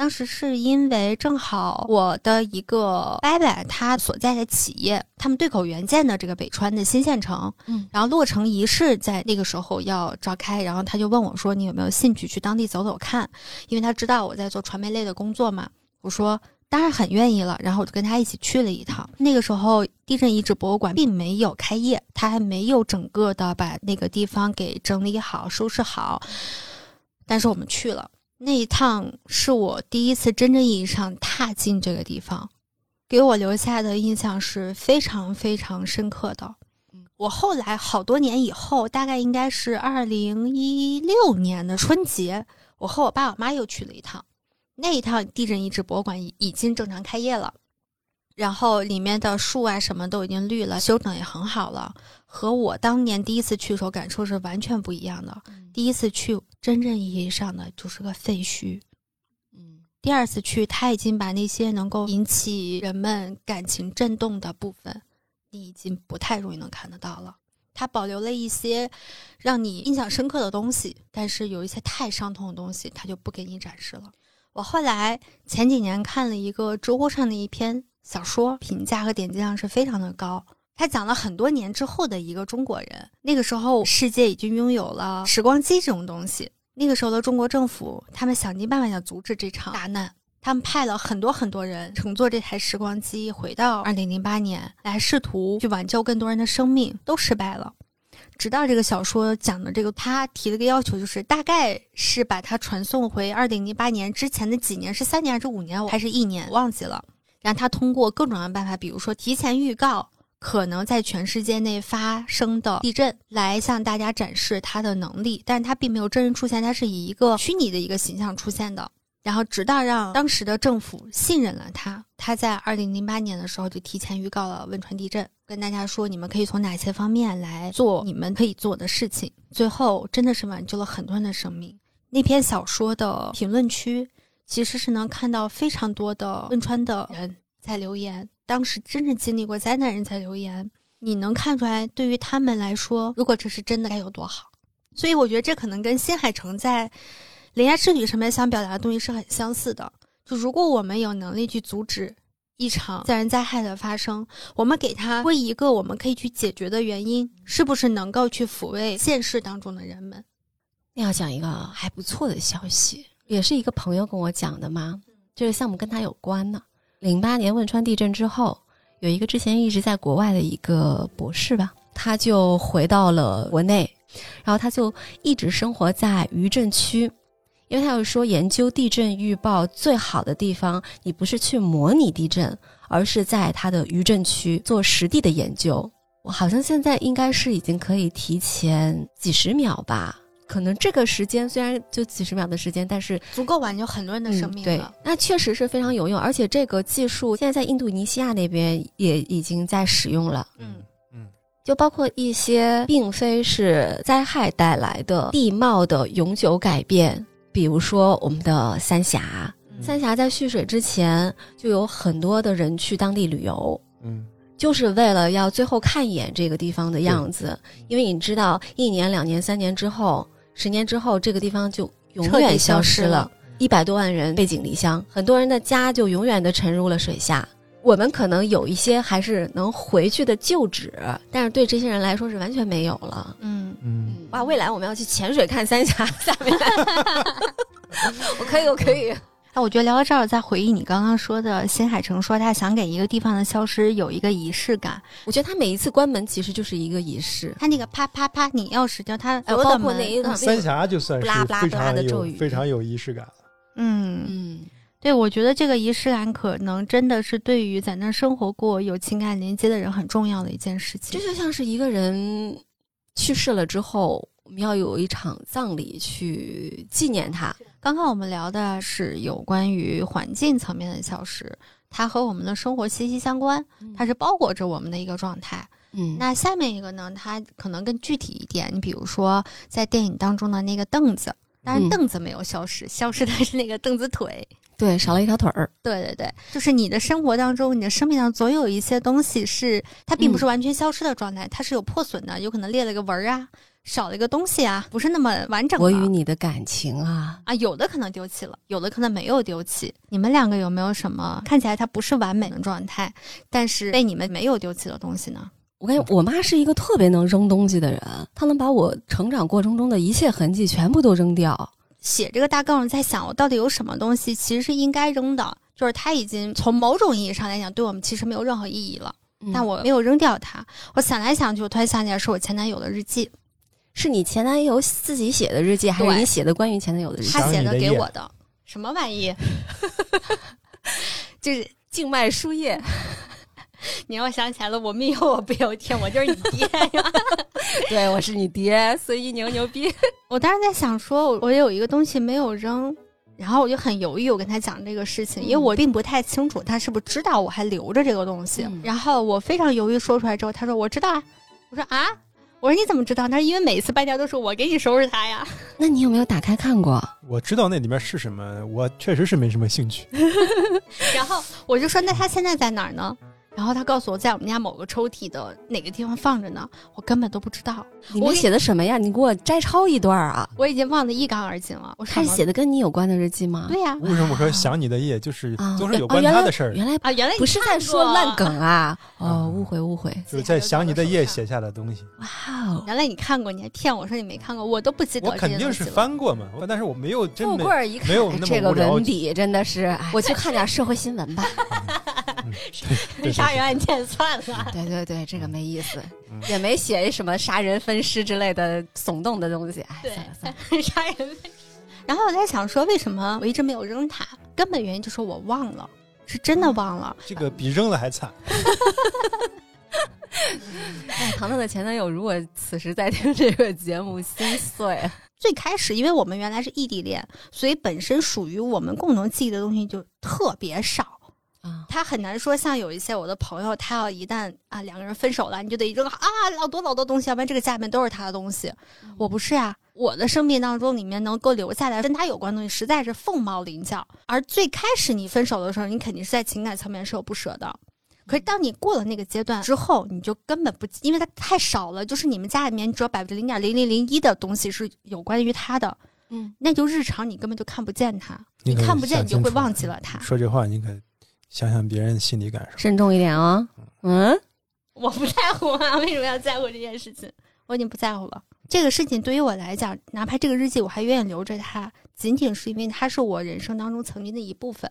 当时是因为正好我的一个伯伯，他所在的企业，他们对口援建的这个北川的新县城，嗯，然后落成仪式在那个时候要召开，然后他就问我说：“你有没有兴趣去当地走走看？”因为他知道我在做传媒类的工作嘛。我说：“当然很愿意了。”然后我就跟他一起去了一趟。那个时候地震遗址博物馆并没有开业，他还没有整个的把那个地方给整理好、收拾好，但是我们去了。那一趟是我第一次真正意义上踏进这个地方，给我留下的印象是非常非常深刻的。我后来好多年以后，大概应该是二零一六年的春节，我和我爸我妈又去了一趟。那一趟地震遗址博物馆已已经正常开业了，然后里面的树啊什么都已经绿了，修整也很好了。和我当年第一次去的时候感受是完全不一样的。第一次去，真正意义上的就是个废墟。嗯，第二次去，他已经把那些能够引起人们感情震动的部分，你已经不太容易能看得到了。他保留了一些让你印象深刻的东西，但是有一些太伤痛的东西，他就不给你展示了。我后来前几年看了一个知乎上的一篇小说，评价和点击量是非常的高。他讲了很多年之后的一个中国人，那个时候世界已经拥有了时光机这种东西。那个时候的中国政府，他们想尽办法想阻止这场大难，他们派了很多很多人乘坐这台时光机回到二零零八年，来试图去挽救更多人的生命，都失败了。直到这个小说讲的这个，他提了个要求，就是大概是把它传送回二零零八年之前的几年，是三年还是五年，还是一年，忘记了。让他通过各种各样的办法，比如说提前预告。可能在全世界内发生的地震，来向大家展示他的能力，但是他并没有真人出现，他是以一个虚拟的一个形象出现的。然后直到让当时的政府信任了他，他在二零零八年的时候就提前预告了汶川地震，跟大家说你们可以从哪些方面来做你们可以做的事情。最后真的是挽救了很多人的生命。那篇小说的评论区其实是能看到非常多的汶川的人在留言。当时真正经历过灾难人才留言，你能看出来，对于他们来说，如果这是真的，该有多好。所以我觉得这可能跟新海诚在《铃芽之旅》上面想表达的东西是很相似的。就如果我们有能力去阻止一场自然灾害的发生，我们给他为一个我们可以去解决的原因，是不是能够去抚慰现实当中的人们？那要讲一个还不错的消息，也是一个朋友跟我讲的嘛，这个项目跟他有关呢。零八年汶川地震之后，有一个之前一直在国外的一个博士吧，他就回到了国内，然后他就一直生活在余震区，因为他有说研究地震预报最好的地方，你不是去模拟地震，而是在它的余震区做实地的研究。我好像现在应该是已经可以提前几十秒吧。可能这个时间虽然就几十秒的时间，但是足够挽救很多人的生命了。对，那确实是非常有用，而且这个技术现在在印度尼西亚那边也已经在使用了。嗯嗯，就包括一些并非是灾害带来的地貌的永久改变，比如说我们的三峡。三峡在蓄水之前就有很多的人去当地旅游，嗯，就是为了要最后看一眼这个地方的样子，因为你知道，一年、两年、三年之后。十年之后，这个地方就永远消失了。一百多万人背井离乡，很多人的家就永远的沉入了水下。我们可能有一些还是能回去的旧址，但是对这些人来说是完全没有了。嗯嗯，哇，未来我们要去潜水看三峡下面，[laughs] 我可以，我可以。哎，我觉得聊到这儿，再回忆你刚刚说的，新海诚说他想给一个地方的消失有一个仪式感。我觉得他每一次关门其实就是一个仪式。他那个啪啪啪，拧钥匙掉，他包括那一个三峡就算是非常有非常有仪式感了。嗯嗯。对，我觉得这个仪式感可能真的是对于在那生活过、有情感连接的人很重要的一件事情。这就像是一个人去世了之后，我们要有一场葬礼去纪念他。刚刚我们聊的是有关于环境层面的消失，它和我们的生活息息相关，它是包裹着我们的一个状态。嗯，那下面一个呢，它可能更具体一点。你比如说，在电影当中的那个凳子，当然凳子没有消失，[laughs] 消失的是那个凳子腿。对，少了一条腿儿。对对对，就是你的生活当中，你的生命当中总有一些东西是它并不是完全消失的状态，它是有破损的，有可能裂了个纹儿啊，少了一个东西啊，不是那么完整。我与你的感情啊啊，有的可能丢弃了，有的可能没有丢弃。你们两个有没有什么看起来它不是完美的状态，但是被你们没有丢弃的东西呢？我感觉我妈是一个特别能扔东西的人，她能把我成长过程中的一切痕迹全部都扔掉。写这个大纲，我在想我到底有什么东西其实是应该扔的，就是它已经从某种意义上来讲，对我们其实没有任何意义了。但我没有扔掉它。我想来想去，我突然想起来，是我前男友的日记，是你前男友自己写的日记，还是你写的关于前男友的日记？他写的给我的，什么玩意？[laughs] 就是静脉输液。[laughs] 你让我想起来了，我命由我不由天，我就是你爹呀！[laughs] 对，我是你爹，所以牛牛逼。我当时在想说，我有一个东西没有扔，然后我就很犹豫，我跟他讲这个事情，因为我并不太清楚他是不是知道我还留着这个东西。然后我非常犹豫说出来之后，他说我知道啊。我说啊，我说你怎么知道？他说因为每次搬家都是我给你收拾它呀。[laughs] 那你有没有打开看过？我知道那里面是什么，我确实是没什么兴趣。[laughs] 然后我就说，那它现在在哪儿呢？然后他告诉我在我们家某个抽屉的哪个地方放着呢？我根本都不知道。你写的什么呀？你给我摘抄一段啊！我已经忘得一干二净了。我他写的跟你有关的日记吗？对呀。为什么我说想你的夜就是都是有关他的事儿？原来啊，原来不是在说烂梗啊！[laughs] 哦，误会误会，就是在想你的夜写下的东西。哇哦！原来你看过，你还骗我说你没看过，我都不记得。我肯定是翻过嘛，但是我没有真富贵一看，没有那么这个文笔真的是，我去看点社会新闻吧。[laughs] [laughs] 杀人案件算了，[laughs] 对对对，这个没意思，也没写什么杀人分尸之类的耸动的东西。哎，算了算了，[laughs] 杀人分尸。然后我在想说，为什么我一直没有扔它？根本原因就是我忘了，是真的忘了。这个比扔了还惨。哎，糖糖的前男友如果此时在听这个节目，心碎。最开始，因为我们原来是异地恋，所以本身属于我们共同记忆的东西就特别少。啊，他很难说，像有一些我的朋友，他要一旦啊两个人分手了，你就得扔啊老多老多东西，要不然这个家里面都是他的东西。我不是呀，我的生命当中里面能够留下来跟他有关的东西，实在是凤毛麟角。而最开始你分手的时候，你肯定是在情感层面是有不舍的。可是当你过了那个阶段之后，你就根本不，因为它太少了，就是你们家里面只有百分之零点零零零一的东西是有关于他的，嗯，那就日常你根本就看不见他，你看不见你就会忘记了他。说这话你可。想想别人心理感受，慎重一点啊！嗯，我不在乎啊，为什么要在乎这件事情？我已经不在乎了。这个事情对于我来讲，哪怕这个日记我还愿意留着它，仅仅是因为它是我人生当中曾经的一部分，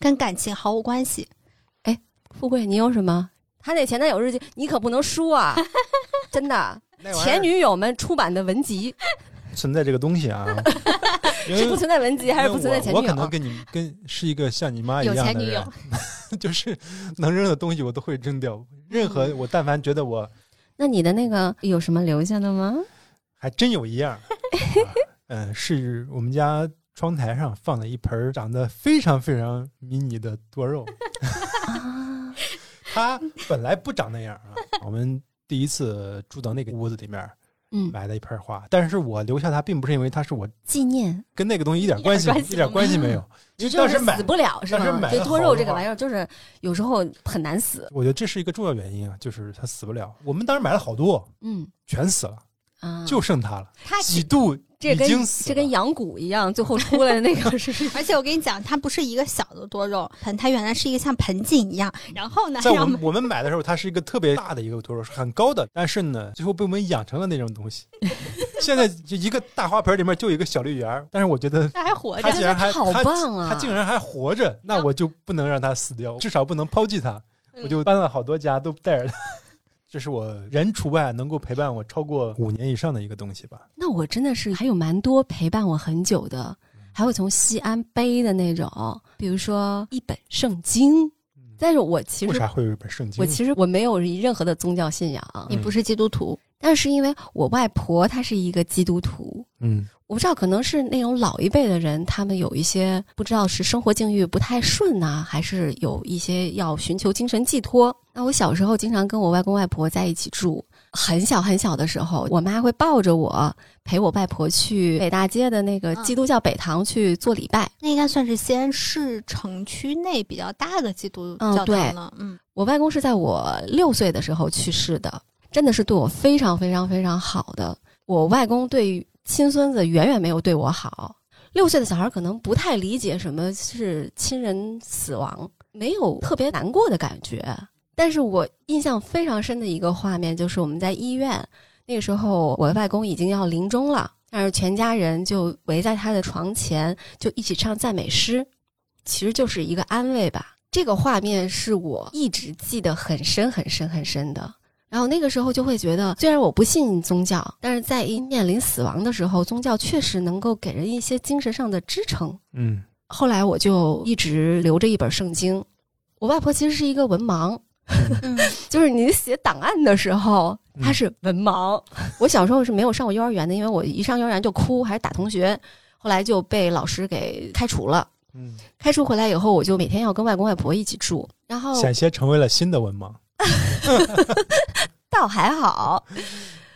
跟感情毫无关系。哎，富贵，你有什么？他那前男友日记，你可不能输啊！[laughs] 真的，前女友们出版的文集。存在这个东西啊，[laughs] 是不存在文集还是不存在前女友？我可能跟你跟是一个像你妈一样的人，[laughs] 就是能扔的东西我都会扔掉。任何我但凡觉得我，那你的那个有什么留下的吗？还真有一样，嗯，[laughs] 是我们家窗台上放了一盆长得非常非常迷你的多肉，它本来不长那样啊。我们第一次住到那个屋子里面。嗯，买了一盆花，但是我留下它，并不是因为它是我纪念，跟那个东西一点关系，一点关系没有。[laughs] 就是死不了，是吗？这多肉这个玩意儿，就是有时候很难死。我觉得这是一个重要原因啊，就是它死不了。我们当时买了好多，嗯，全死了，啊，就剩它了。几度这跟这跟羊骨一样，最后出来的那个是。而且我跟你讲，它不是一个小的多肉盆，它原来是一个像盆景一样。然后呢，在我们我们买的时候，它是一个特别大的一个多肉，是很高的。但是呢，最后被我们养成了那种东西。[laughs] 现在就一个大花盆里面就一个小绿园，但是我觉得它还活着，它竟然还好棒啊！它竟然还活着，那我就不能让它死掉，至少不能抛弃它。我就搬了好多家，都带着它。这是我人除外能够陪伴我超过五年以上的一个东西吧？那我真的是还有蛮多陪伴我很久的，还有从西安背的那种，比如说一本圣经。但是我其实为啥会有一本圣经？我其实我没有任何的宗教信仰，你不是基督徒，但是因为我外婆她是一个基督徒，嗯。我不知道，可能是那种老一辈的人，他们有一些不知道是生活境遇不太顺呐，还是有一些要寻求精神寄托。那我小时候经常跟我外公外婆在一起住，很小很小的时候，我妈会抱着我陪我外婆去北大街的那个基督教北堂去做礼拜。那应该算是西安市城区内比较大的基督教堂了。嗯，我外公是在我六岁的时候去世的，真的是对我非常非常非常好的。我外公对于亲孙子远远没有对我好。六岁的小孩可能不太理解什么是亲人死亡，没有特别难过的感觉。但是我印象非常深的一个画面就是我们在医院，那个时候我外公已经要临终了，但是全家人就围在他的床前，就一起唱赞美诗，其实就是一个安慰吧。这个画面是我一直记得很深很深很深的。然后那个时候就会觉得，虽然我不信宗教，但是在一面临死亡的时候，宗教确实能够给人一些精神上的支撑。嗯，后来我就一直留着一本圣经。我外婆其实是一个文盲，[laughs] 就是你写档案的时候，她是文盲。我小时候是没有上过幼儿园的，因为我一上幼儿园就哭，还是打同学，后来就被老师给开除了。嗯，开除回来以后，我就每天要跟外公外婆一起住，然后险些成为了新的文盲。[laughs] 倒还好，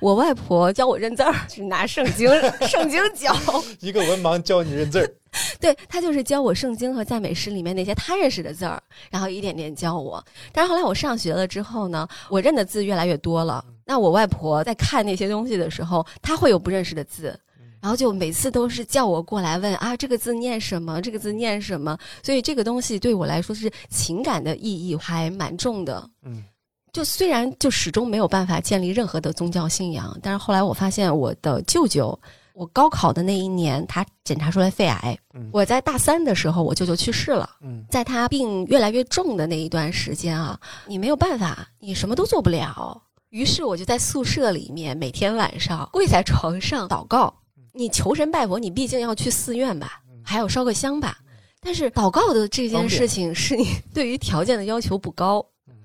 我外婆教我认字儿，是拿圣经，[laughs] 圣经教一个文盲教你认字儿。对他就是教我圣经和赞美诗里面那些他认识的字儿，然后一点点教我。但是后来我上学了之后呢，我认的字越来越多了。那我外婆在看那些东西的时候，她会有不认识的字，然后就每次都是叫我过来问啊，这个字念什么？这个字念什么？所以这个东西对我来说是情感的意义还蛮重的。嗯。就虽然就始终没有办法建立任何的宗教信仰，但是后来我发现我的舅舅，我高考的那一年他检查出来肺癌，我在大三的时候我舅舅去世了，在他病越来越重的那一段时间啊，你没有办法，你什么都做不了，于是我就在宿舍里面每天晚上跪在床上祷告，你求神拜佛，你毕竟要去寺院吧，还要烧个香吧，但是祷告的这件事情是你 [laughs] 对于条件的要求不高。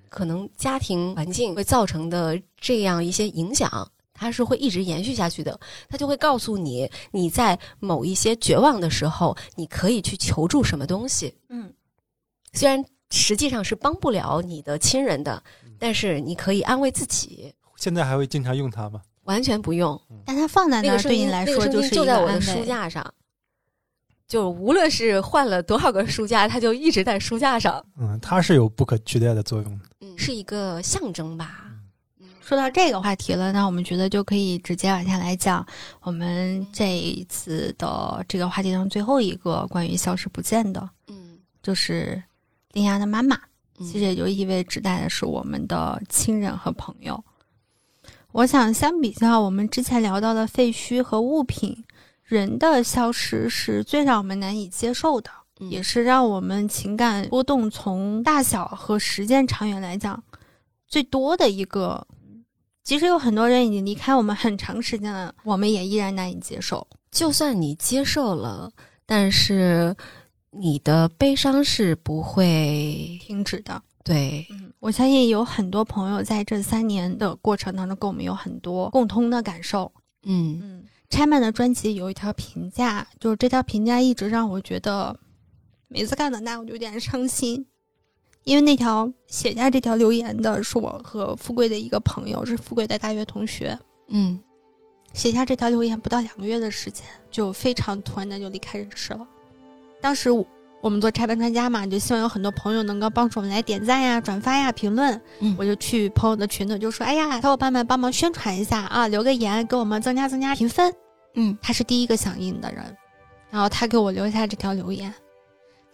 可能家庭环境会造成的这样一些影响，它是会一直延续下去的。它就会告诉你，你在某一些绝望的时候，你可以去求助什么东西。嗯，虽然实际上是帮不了你的亲人的，但是你可以安慰自己。现在还会经常用它吗？完全不用。但它放在那儿对你来说就是就在我的书架上。就无论是换了多少个书架，它就一直在书架上。嗯，它是有不可取代的作用。嗯，是一个象征吧。说到这个话题了，那我们觉得就可以直接往下来讲我们这一次的这个话题中最后一个关于消失不见的。嗯，就是林芽的妈妈，其实也就意味指代的是我们的亲人和朋友。我想相比较我们之前聊到的废墟和物品。人的消失是最让我们难以接受的，也是让我们情感波动从大小和时间长远来讲最多的一个。其实有很多人已经离开我们很长时间了，我们也依然难以接受。就算你接受了，但是你的悲伤是不会停止的。对，嗯，我相信有很多朋友在这三年的过程当中跟我们有很多共通的感受。嗯嗯。拆漫的专辑有一条评价，就是这条评价一直让我觉得，每次看到那我就有点伤心，因为那条写下这条留言的是我和富贵的一个朋友，是富贵的大学同学。嗯，写下这条留言不到两个月的时间，就非常突然的就离开人世了。当时我。我们做拆班专家嘛，就希望有很多朋友能够帮助我们来点赞呀、转发呀、评论。嗯，我就去朋友的群里就说：“哎呀，小伙伴们帮忙宣传一下啊，留个言，给我们增加增加评分。”嗯，他是第一个响应的人，然后他给我留下这条留言。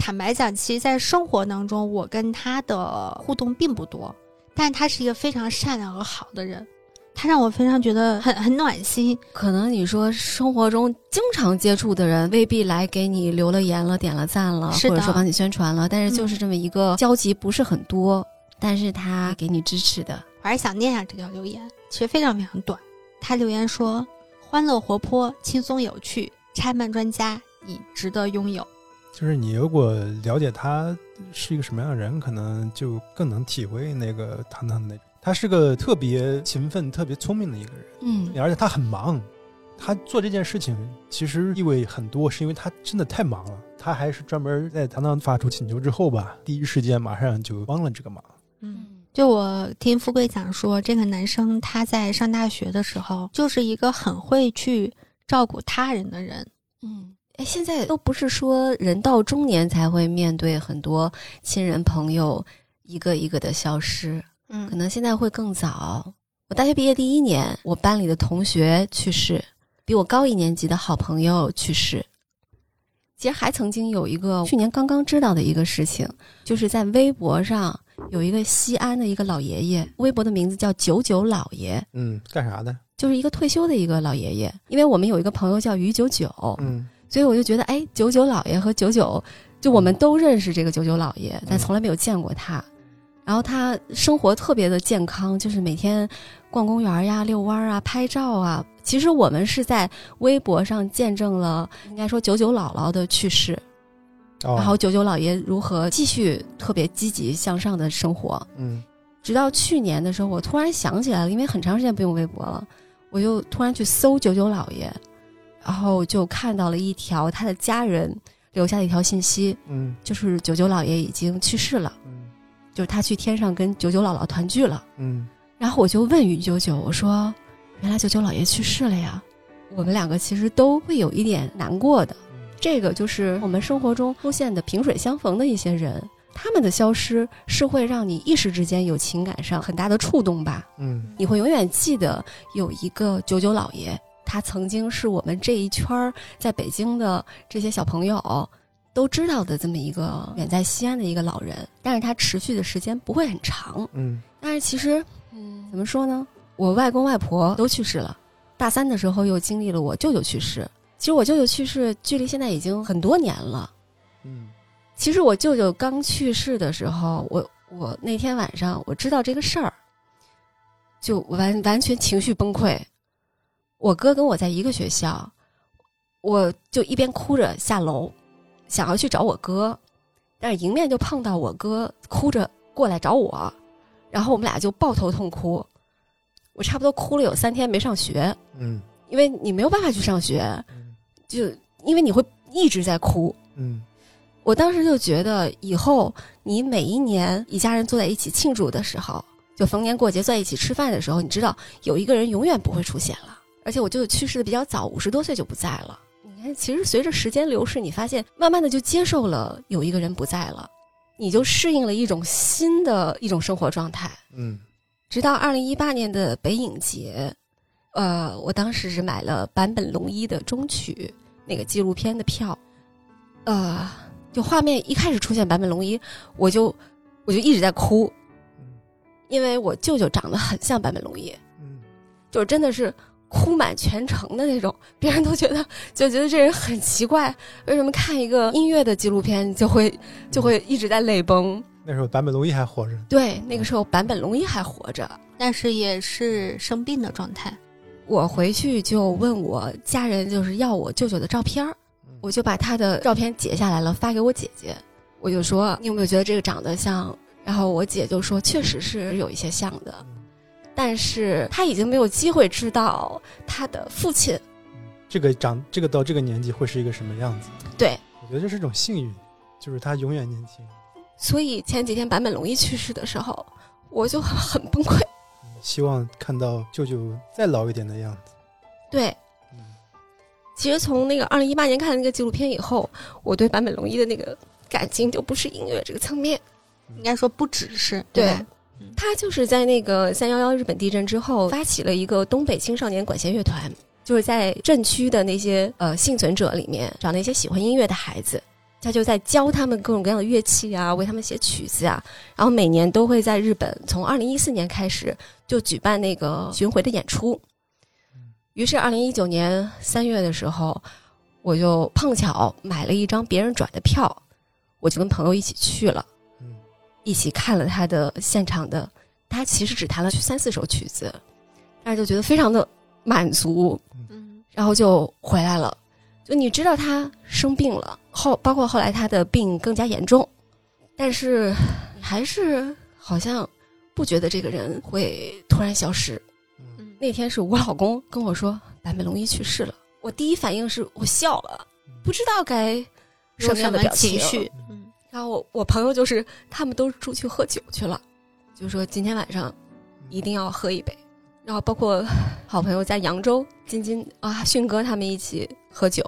坦白讲，其实，在生活当中，我跟他的互动并不多，但他是一个非常善良和好的人，他让我非常觉得很很暖心。可能你说生活中经常接触的人未必来给你留了言了、点了赞了，或者说帮你宣传了，但是就是这么一个交集不是很多，但是他给你支持的。我还是想念一下这条留言，其实非常非常短。他留言说：“欢乐活泼、轻松有趣，拆漫专家你值得拥有。”就是你如果了解他是一个什么样的人，可能就更能体会那个糖糖的那种。他是个特别勤奋、特别聪明的一个人，嗯，而且他很忙。他做这件事情其实意味很多，是因为他真的太忙了。他还是专门在糖糖发出请求之后吧，第一时间马上就帮了这个忙。嗯，就我听富贵讲说，这个男生他在上大学的时候就是一个很会去照顾他人的人。嗯。哎，现在都不是说人到中年才会面对很多亲人朋友一个一个的消失，嗯，可能现在会更早。我大学毕业第一年，我班里的同学去世，比我高一年级的好朋友去世。其实还曾经有一个去年刚刚知道的一个事情，就是在微博上有一个西安的一个老爷爷，微博的名字叫九九老爷，嗯，干啥的？就是一个退休的一个老爷爷。因为我们有一个朋友叫于九九，嗯。所以我就觉得，哎，九九老爷和九九，就我们都认识这个九九老爷，但从来没有见过他。然后他生活特别的健康，就是每天逛公园呀、遛弯啊、拍照啊。其实我们是在微博上见证了，应该说九九姥姥的去世，然后九九姥爷如何继续特别积极向上的生活。嗯，直到去年的时候，我突然想起来了，因为很长时间不用微博了，我就突然去搜九九姥爷。然后就看到了一条他的家人留下的一条信息，嗯，就是九九姥爷已经去世了，嗯，就是他去天上跟九九姥姥团聚了，嗯，然后我就问于九九，我说，原来九九姥爷去世了呀？我们两个其实都会有一点难过的，这个就是我们生活中出现的萍水相逢的一些人，他们的消失是会让你一时之间有情感上很大的触动吧，嗯，你会永远记得有一个九九姥爷。他曾经是我们这一圈儿在北京的这些小朋友都知道的这么一个远在西安的一个老人，但是他持续的时间不会很长。嗯，但是其实，嗯，怎么说呢？我外公外婆都去世了，大三的时候又经历了我舅舅去世。其实我舅舅去世距离现在已经很多年了。嗯，其实我舅舅刚去世的时候，我我那天晚上我知道这个事儿，就完完全情绪崩溃。我哥跟我在一个学校，我就一边哭着下楼，想要去找我哥，但是迎面就碰到我哥哭着过来找我，然后我们俩就抱头痛哭，我差不多哭了有三天没上学，嗯，因为你没有办法去上学，就因为你会一直在哭，嗯，我当时就觉得以后你每一年一家人坐在一起庆祝的时候，就逢年过节在一起吃饭的时候，你知道有一个人永远不会出现了。而且我舅舅去世的比较早，五十多岁就不在了。你看，其实随着时间流逝，你发现慢慢的就接受了有一个人不在了，你就适应了一种新的一种生活状态。嗯，直到二零一八年的北影节，呃，我当时是买了坂本龙一的中曲那个纪录片的票，呃，就画面一开始出现坂本龙一，我就我就一直在哭，因为我舅舅长得很像坂本龙一，嗯，就真的是。哭满全程的那种，别人都觉得 [laughs] 就觉得这人很奇怪，为什么看一个音乐的纪录片就会就会一直在泪崩？那时候坂本龙一还活着，对，那个时候坂本龙一还活着，但是也是生病的状态。我回去就问我家人，就是要我舅舅的照片儿，我就把他的照片截下来了，发给我姐姐。我就说你有没有觉得这个长得像？然后我姐就说确实是有一些像的。但是他已经没有机会知道他的父亲，这个长这个到这个年纪会是一个什么样子？对，我觉得这是一种幸运，就是他永远年轻。所以前几天坂本龙一去世的时候，我就很崩溃。希望看到舅舅再老一点的样子。对，其实从那个二零一八年看那个纪录片以后，我对坂本龙一的那个感情就不是音乐这个层面，应该说不只是对。他就是在那个三幺幺日本地震之后，发起了一个东北青少年管弦乐团。就是在震区的那些呃幸存者里面找那些喜欢音乐的孩子，他就在教他们各种各样的乐器啊，为他们写曲子啊。然后每年都会在日本，从二零一四年开始就举办那个巡回的演出。于是二零一九年三月的时候，我就碰巧买了一张别人转的票，我就跟朋友一起去了，一起看了他的现场的。他其实只弹了三四首曲子，但是就觉得非常的满足，嗯，然后就回来了。就你知道他生病了，后包括后来他的病更加严重，但是还是好像不觉得这个人会突然消失。那天是我老公跟我说坂本龙一去世了，我第一反应是我笑了，不知道该什么样的表情绪。嗯，然后我我朋友就是他们都出去喝酒去了。就说今天晚上一定要喝一杯，然后包括好朋友在扬州，金金啊，迅哥他们一起喝酒，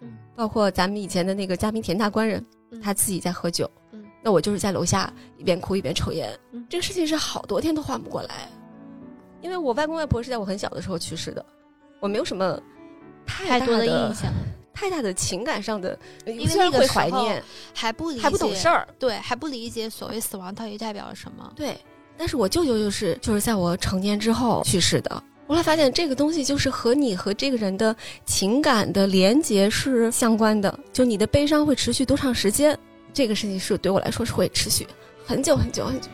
嗯，包括咱们以前的那个嘉宾田大官人，他自己在喝酒，嗯，那我就是在楼下一边哭一边抽烟，嗯这个事情是好多天都缓不过来，因为我外公外婆是在我很小的时候去世的，我没有什么太多的印象。太大的情感上的，因为那个怀念，还不理还不懂事儿，对，还不理解所谓死亡到底代表了什么。对，但是我舅舅就是就是在我成年之后去世的。后来发现这个东西就是和你和这个人的情感的连结是相关的，就你的悲伤会持续多长时间，这个事情是对我来说是会持续很久很久很久。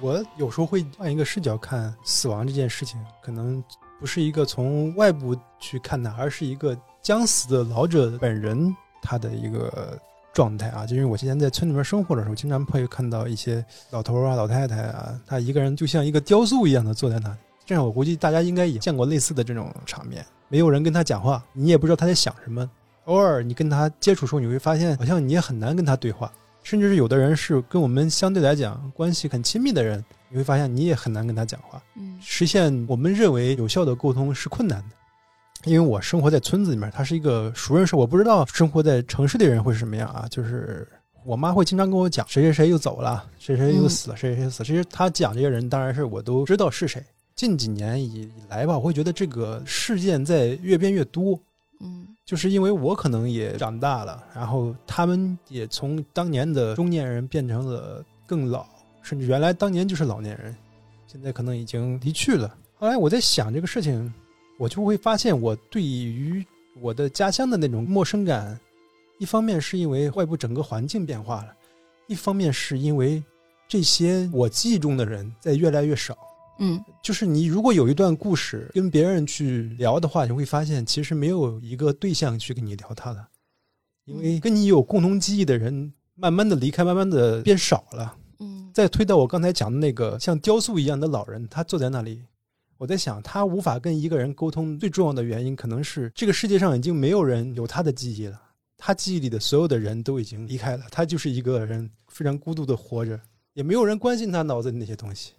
我有时候会换一个视角看死亡这件事情，可能不是一个从外部去看它，而是一个。将死的老者本人他的一个状态啊，就因为我之前在村里面生活的时候，经常会看到一些老头啊、老太太啊，他一个人就像一个雕塑一样的坐在那里。这样，我估计大家应该也见过类似的这种场面。没有人跟他讲话，你也不知道他在想什么。偶尔你跟他接触时候，你会发现好像你也很难跟他对话，甚至是有的人是跟我们相对来讲关系很亲密的人，你会发现你也很难跟他讲话。嗯，实现我们认为有效的沟通是困难的。因为我生活在村子里面，它是一个熟人社，我不知道生活在城市的人会是什么样啊。就是我妈会经常跟我讲谁谁谁又走了，谁谁又死了，谁谁谁死。其实她讲这些人，当然是我都知道是谁。近几年以来吧，我会觉得这个事件在越变越多。嗯，就是因为我可能也长大了，然后他们也从当年的中年人变成了更老，甚至原来当年就是老年人，现在可能已经离去了。后来我在想这个事情。我就会发现，我对于我的家乡的那种陌生感，一方面是因为外部整个环境变化了，一方面是因为这些我记忆中的人在越来越少。嗯，就是你如果有一段故事跟别人去聊的话，你会发现其实没有一个对象去跟你聊他的，因为跟你有共同记忆的人慢慢的离开，慢慢的变少了。嗯，再推到我刚才讲的那个像雕塑一样的老人，他坐在那里。我在想，他无法跟一个人沟通，最重要的原因可能是这个世界上已经没有人有他的记忆了。他记忆里的所有的人都已经离开了，他就是一个人非常孤独的活着，也没有人关心他脑子里那些东西。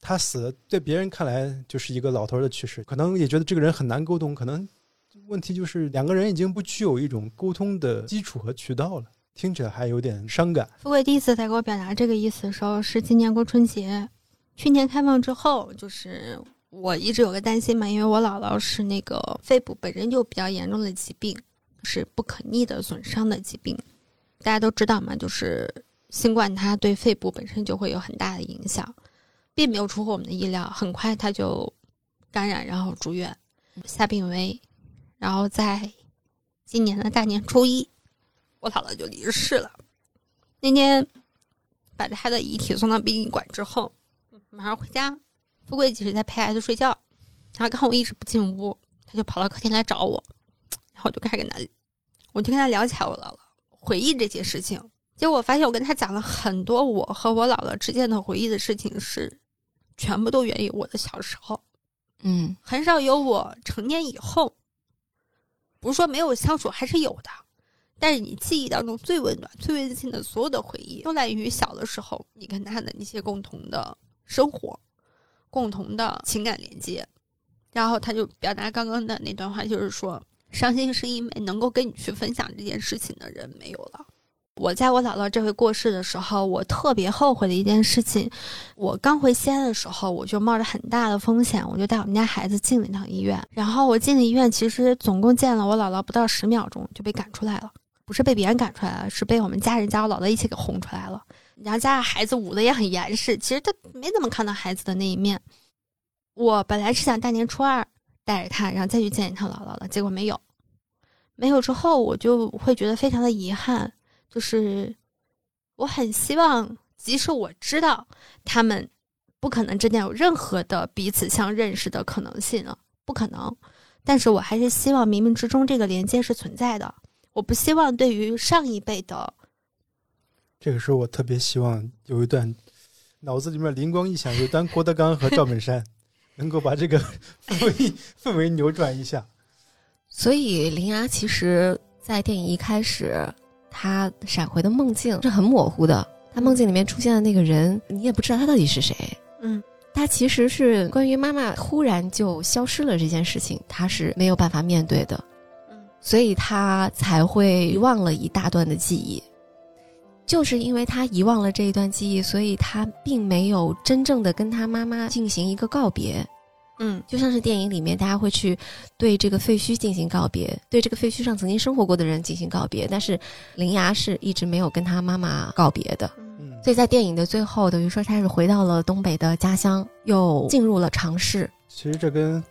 他死了，在别人看来就是一个老头的去世，可能也觉得这个人很难沟通。可能问题就是两个人已经不具有一种沟通的基础和渠道了，听起来还有点伤感。富贵第一次在给我表达这个意思的时候，是今年过春节。去年开放之后，就是我一直有个担心嘛，因为我姥姥是那个肺部本身就比较严重的疾病，是不可逆的损伤的疾病。大家都知道嘛，就是新冠它对肺部本身就会有很大的影响，并没有出乎我们的意料，很快他就感染，然后住院，下病危，然后在今年的大年初一，我姥姥就离世了。那天把他的遗体送到殡仪馆之后。马上回家，富贵其实在陪孩子睡觉，然后看我一直不进屋，他就跑到客厅来找我，然后我就开始跟他，我就跟他聊起来我姥姥，回忆这些事情。结果我发现我跟他讲了很多我和我姥姥之间的回忆的事情，是全部都源于我的小时候，嗯，很少有我成年以后，不是说没有相处，还是有的，但是你记忆当中最温暖、最温馨的所有的回忆，都来源于小的时候你跟他的那些共同的。生活，共同的情感连接，然后他就表达刚刚的那段话，就是说，伤心是因为能够跟你去分享这件事情的人没有了。我在我姥姥这回过世的时候，我特别后悔的一件事情，我刚回西安的时候，我就冒着很大的风险，我就带我们家孩子进了一趟医院。然后我进了医院，其实总共见了我姥姥不到十秒钟就被赶出来了，不是被别人赶出来了，是被我们家人加我姥姥一起给轰出来了。然后加上孩子捂的也很严实，其实他没怎么看到孩子的那一面。我本来是想大年初二带着他，然后再去见一趟姥姥的，结果没有。没有之后，我就会觉得非常的遗憾。就是我很希望，即使我知道他们不可能之间有任何的彼此相认识的可能性了，不可能。但是我还是希望冥冥之中这个连接是存在的。我不希望对于上一辈的。这个时候，我特别希望有一段脑子里面灵光一响，有段郭德纲和赵本山 [laughs] 能够把这个氛围 [laughs] 氛围扭转一下。所以，林芽其实，在电影一开始，他闪回的梦境是很模糊的。他梦境里面出现的那个人，你也不知道他到底是谁。嗯，他其实是关于妈妈忽然就消失了这件事情，他是没有办法面对的。嗯，所以他才会忘了一大段的记忆。就是因为他遗忘了这一段记忆，所以他并没有真正的跟他妈妈进行一个告别。嗯，就像是电影里面，大家会去对这个废墟进行告别，对这个废墟上曾经生活过的人进行告别，但是林芽是一直没有跟他妈妈告别的。嗯，所以在电影的最后，等于说他是回到了东北的家乡，又进入了尝试。其实这跟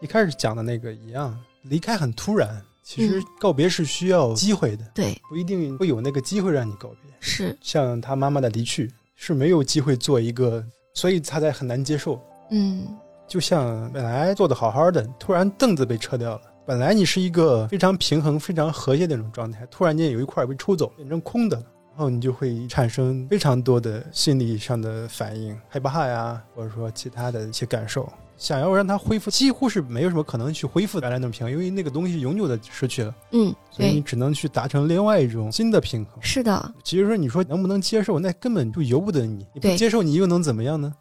一开始讲的那个一样，离开很突然。其实告别是需要机会的，对，不一定会有那个机会让你告别。是，像他妈妈的离去是没有机会做一个，所以他才很难接受。嗯。就像本来坐的好好的，突然凳子被撤掉了。本来你是一个非常平衡、非常和谐的那种状态，突然间有一块被抽走，变成空的了，然后你就会产生非常多的心理上的反应，害怕呀，或者说其他的一些感受。想要让它恢复，几乎是没有什么可能去恢复原来那种平衡，因为那个东西永久的失去了。嗯，所以你只能去达成另外一种新的平衡。是的，其实说你说能不能接受，那根本就由不得你。你不接受，你又能怎么样呢？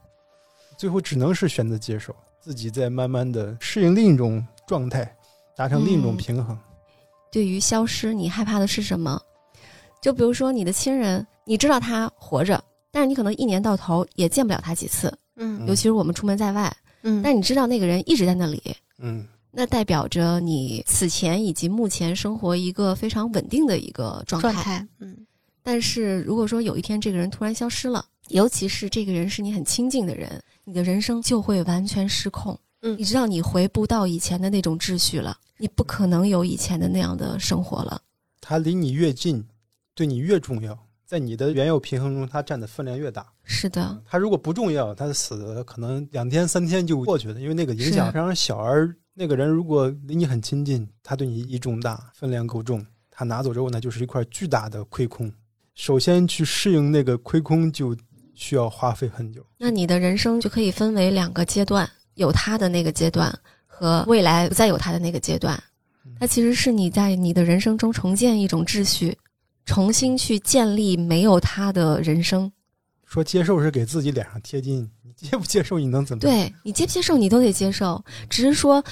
最后只能是选择接受，自己在慢慢的适应另一种状态，达成另一种平衡。对于消失，你害怕的是什么？就比如说你的亲人，你知道他活着，但是你可能一年到头也见不了他几次。嗯，尤其是我们出门在外，嗯，但你知道那个人一直在那里。嗯，那代表着你此前以及目前生活一个非常稳定的一个状态。嗯，但是如果说有一天这个人突然消失了，尤其是这个人是你很亲近的人。你的人生就会完全失控，嗯，你知道你回不到以前的那种秩序了，你不可能有以前的那样的生活了。他离你越近，对你越重要，在你的原有平衡中，他占的分量越大。是的，他如果不重要，他死可能两天三天就过去了，因为那个影响非常小。而那个人如果离你很亲近，他对你意重大，分量够重，他拿走之后，呢就是一块巨大的亏空。首先去适应那个亏空就。需要花费很久，那你的人生就可以分为两个阶段，有他的那个阶段和未来不再有他的那个阶段。它其实是你在你的人生中重建一种秩序，重新去建立没有他的人生。说接受是给自己脸上贴金，[laughs] 你接不接受你能怎么？对你接不接受你都得接受，只是说，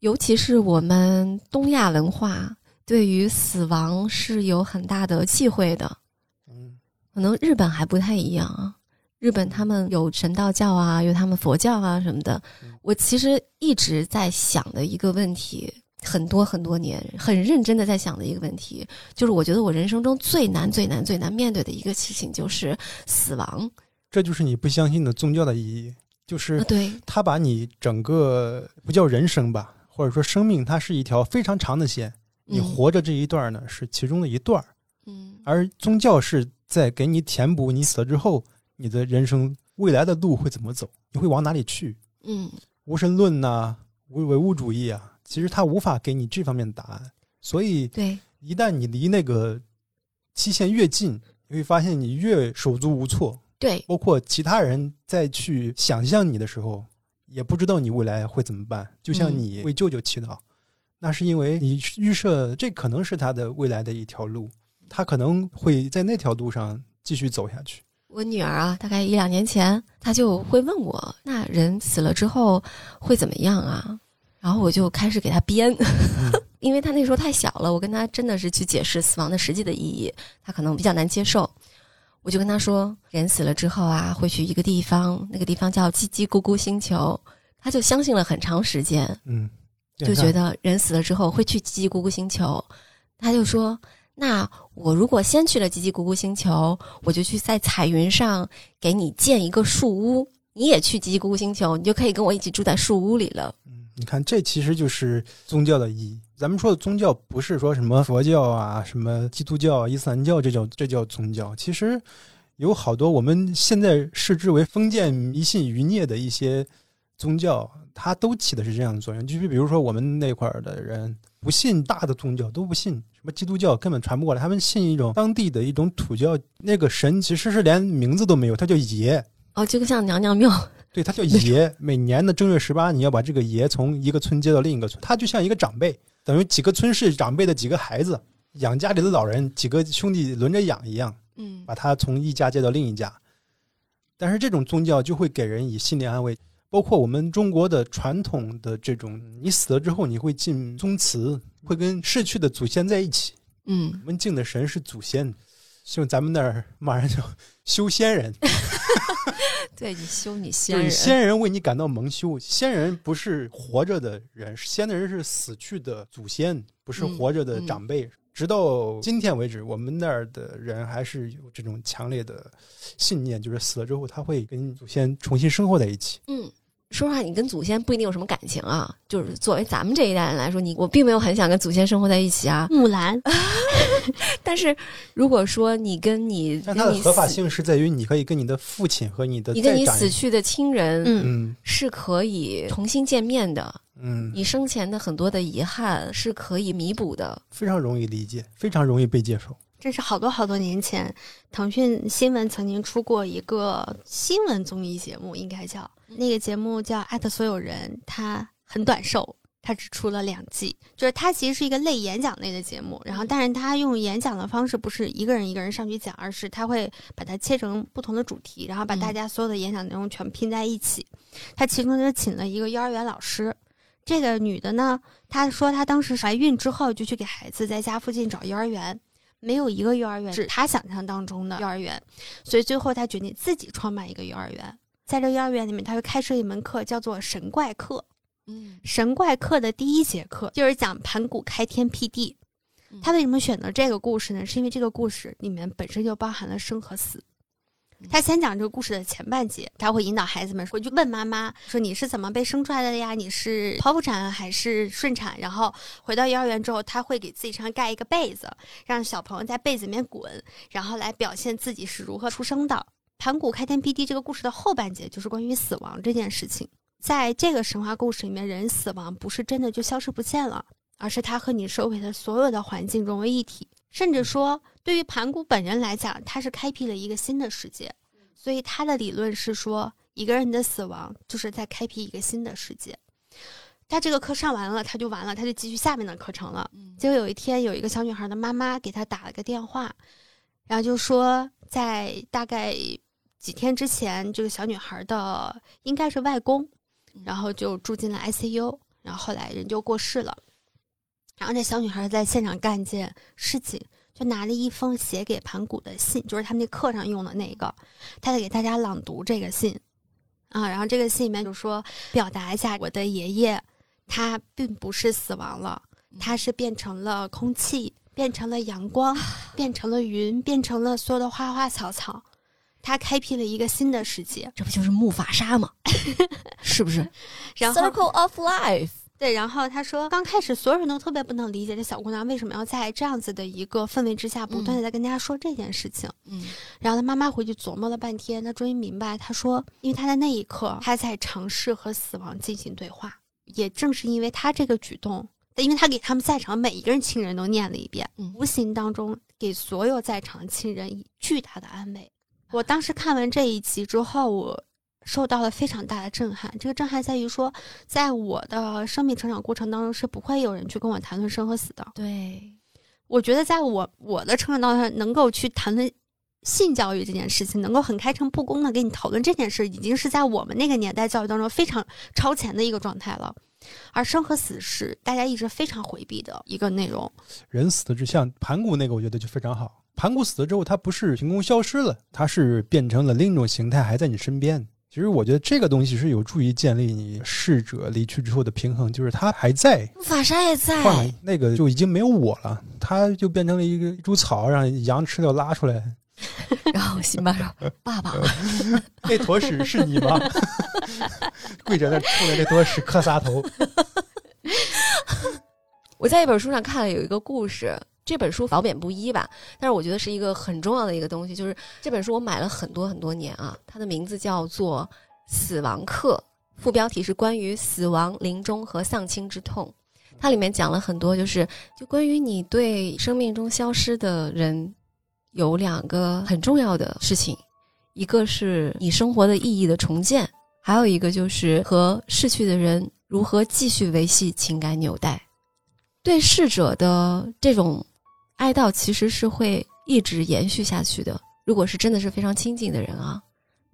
尤其是我们东亚文化对于死亡是有很大的忌讳的。嗯可能日本还不太一样啊，日本他们有神道教啊，有他们佛教啊什么的。我其实一直在想的一个问题，很多很多年，很认真的在想的一个问题，就是我觉得我人生中最难、最难、最难面对的一个事情就是死亡。这就是你不相信的宗教的意义，就是对他把你整个不叫人生吧，或者说生命，它是一条非常长的线，你活着这一段呢是其中的一段嗯，而宗教是。在给你填补你死了之后，你的人生未来的路会怎么走？你会往哪里去？嗯，无神论呐，唯唯物主义啊，其实他无法给你这方面的答案。所以，对，一旦你离那个期限越近，你会发现你越手足无措。对，包括其他人再去想象你的时候，也不知道你未来会怎么办。就像你为舅舅祈祷，那是因为你预设这可能是他的未来的一条路。他可能会在那条路上继续走下去。我女儿啊，大概一两年前，她就会问我：“那人死了之后会怎么样啊？”然后我就开始给他编，[laughs] 因为他那时候太小了，我跟他真的是去解释死亡的实际的意义，他可能比较难接受。我就跟他说，人死了之后啊，会去一个地方，那个地方叫叽叽咕咕星球。他就相信了很长时间，嗯，就觉得人死了之后会去叽叽咕咕星球。他就说：“那我如果先去了叽叽咕咕星球，我就去在彩云上给你建一个树屋，你也去叽叽咕咕星球，你就可以跟我一起住在树屋里了。”嗯，你看，这其实就是宗教的意义。咱们说的宗教不是说什么佛教啊、什么基督教、伊斯兰教，这叫这叫宗教。其实有好多我们现在视之为封建迷信余孽的一些宗教，它都起的是这样的作用。就是比如说我们那块儿的人不信大的宗教，都不信什么基督教，根本传不过来。他们信一种当地的一种土教，那个神其实是连名字都没有，他叫爷。哦，就像娘娘庙。对，他叫爷。每年的正月十八，你要把这个爷从一个村接到另一个村，他就像一个长辈。等于几个村是长辈的几个孩子养家里的老人，几个兄弟轮着养一样，嗯，把他从一家接到另一家。但是这种宗教就会给人以心理安慰，包括我们中国的传统的这种，你死了之后你会进宗祠，会跟逝去的祖先在一起。嗯，我们敬的神是祖先，像咱们那儿马上叫 [laughs] 修仙人。[laughs] 对你修你先人，先人为你感到蒙羞。先人不是活着的人，先的人是死去的祖先，不是活着的长辈。直到今天为止，我们那儿的人还是有这种强烈的信念，就是死了之后他会跟祖先重新生活在一起。嗯。说实话，你跟祖先不一定有什么感情啊。就是作为咱们这一代人来说，你我并没有很想跟祖先生活在一起啊。木兰，[laughs] 但是如果说你跟你，但它的合法性是在于你可以跟你的父亲和你的你跟你死去的亲人，嗯，是可以重新见面的。嗯，你生前的很多的遗憾是可以弥补的，非常容易理解，非常容易被接受。这是好多好多年前，腾讯新闻曾经出过一个新闻综艺节目，应该叫那个节目叫《艾特所有人》，它很短寿，它只出了两季。就是它其实是一个类演讲类的节目，然后但是它用演讲的方式，不是一个人一个人上去讲，而是他会把它切成不同的主题，然后把大家所有的演讲内容全拼在一起。他其中就请了一个幼儿园老师，这个女的呢，她说她当时怀孕之后就去给孩子在家附近找幼儿园。没有一个幼儿园是他想象当中的幼儿园，所以最后他决定自己创办一个幼儿园。在这幼儿园里面，他会开设一门课，叫做神怪课。嗯，神怪课的第一节课就是讲盘古开天辟地。他为什么选择这个故事呢？是因为这个故事里面本身就包含了生和死。他先讲这个故事的前半节，他会引导孩子们回去问妈妈说：“你是怎么被生出来的呀？你是剖腹产还是顺产？”然后回到幼儿园之后，他会给自己身上盖一个被子，让小朋友在被子里面滚，然后来表现自己是如何出生的。盘古开天辟地这个故事的后半节就是关于死亡这件事情。在这个神话故事里面，人死亡不是真的就消失不见了，而是他和你周围的所有的环境融为一体，甚至说。对于盘古本人来讲，他是开辟了一个新的世界，所以他的理论是说，一个人的死亡就是在开辟一个新的世界。他这个课上完了，他就完了，他就继续下面的课程了。结果有一天，有一个小女孩的妈妈给他打了个电话，然后就说，在大概几天之前，这个小女孩的应该是外公，然后就住进了 ICU，然后后来人就过世了。然后这小女孩在现场干一件事情。就拿了一封写给盘古的信，就是他们那课上用的那个，他在给大家朗读这个信，啊，然后这个信里面就说表达一下我的爷爷，他并不是死亡了，他是变成了空气，变成了阳光，变成了云，变成了所有的花花草草，他开辟了一个新的世界，这不就是木法沙吗？[laughs] 是不是？[laughs] 然后 Circle of Life。对，然后他说，刚开始所有人都特别不能理解这小姑娘为什么要在这样子的一个氛围之下，不断的在跟大家说这件事情。嗯，然后他妈妈回去琢磨了半天，她终于明白，她说，因为她在那一刻，她在尝试和死亡进行对话。也正是因为他这个举动，因为他给他们在场每一个人亲人都念了一遍，无形当中给所有在场亲人以巨大的安慰。我当时看完这一集之后，我。受到了非常大的震撼。这个震撼在于说，在我的生命成长过程当中，是不会有人去跟我谈论生和死的。对，我觉得在我我的成长当中，能够去谈论性教育这件事情，能够很开诚布公的跟你讨论这件事，已经是在我们那个年代教育当中非常超前的一个状态了。而生和死是大家一直非常回避的一个内容。人死了之像盘古那个，我觉得就非常好。盘古死了之后，他不是凭空消失了，他是变成了另一种形态，还在你身边。其实我觉得这个东西是有助于建立你逝者离去之后的平衡，就是他还在，法沙也在，那个就已经没有我了，他就变成了一个一株草，让羊吃掉拉出来。[laughs] 然后辛巴说：“爸爸，[laughs] 那坨屎是你吗？” [laughs] 跪着那冲着那坨屎磕仨头。我在一本书上看了有一个故事。这本书褒贬不一吧，但是我觉得是一个很重要的一个东西。就是这本书我买了很多很多年啊，它的名字叫做《死亡课》，副标题是关于死亡、临终和丧亲之痛。它里面讲了很多，就是就关于你对生命中消失的人有两个很重要的事情，一个是你生活的意义的重建，还有一个就是和逝去的人如何继续维系情感纽带。对逝者的这种。哀悼其实是会一直延续下去的。如果是真的是非常亲近的人啊，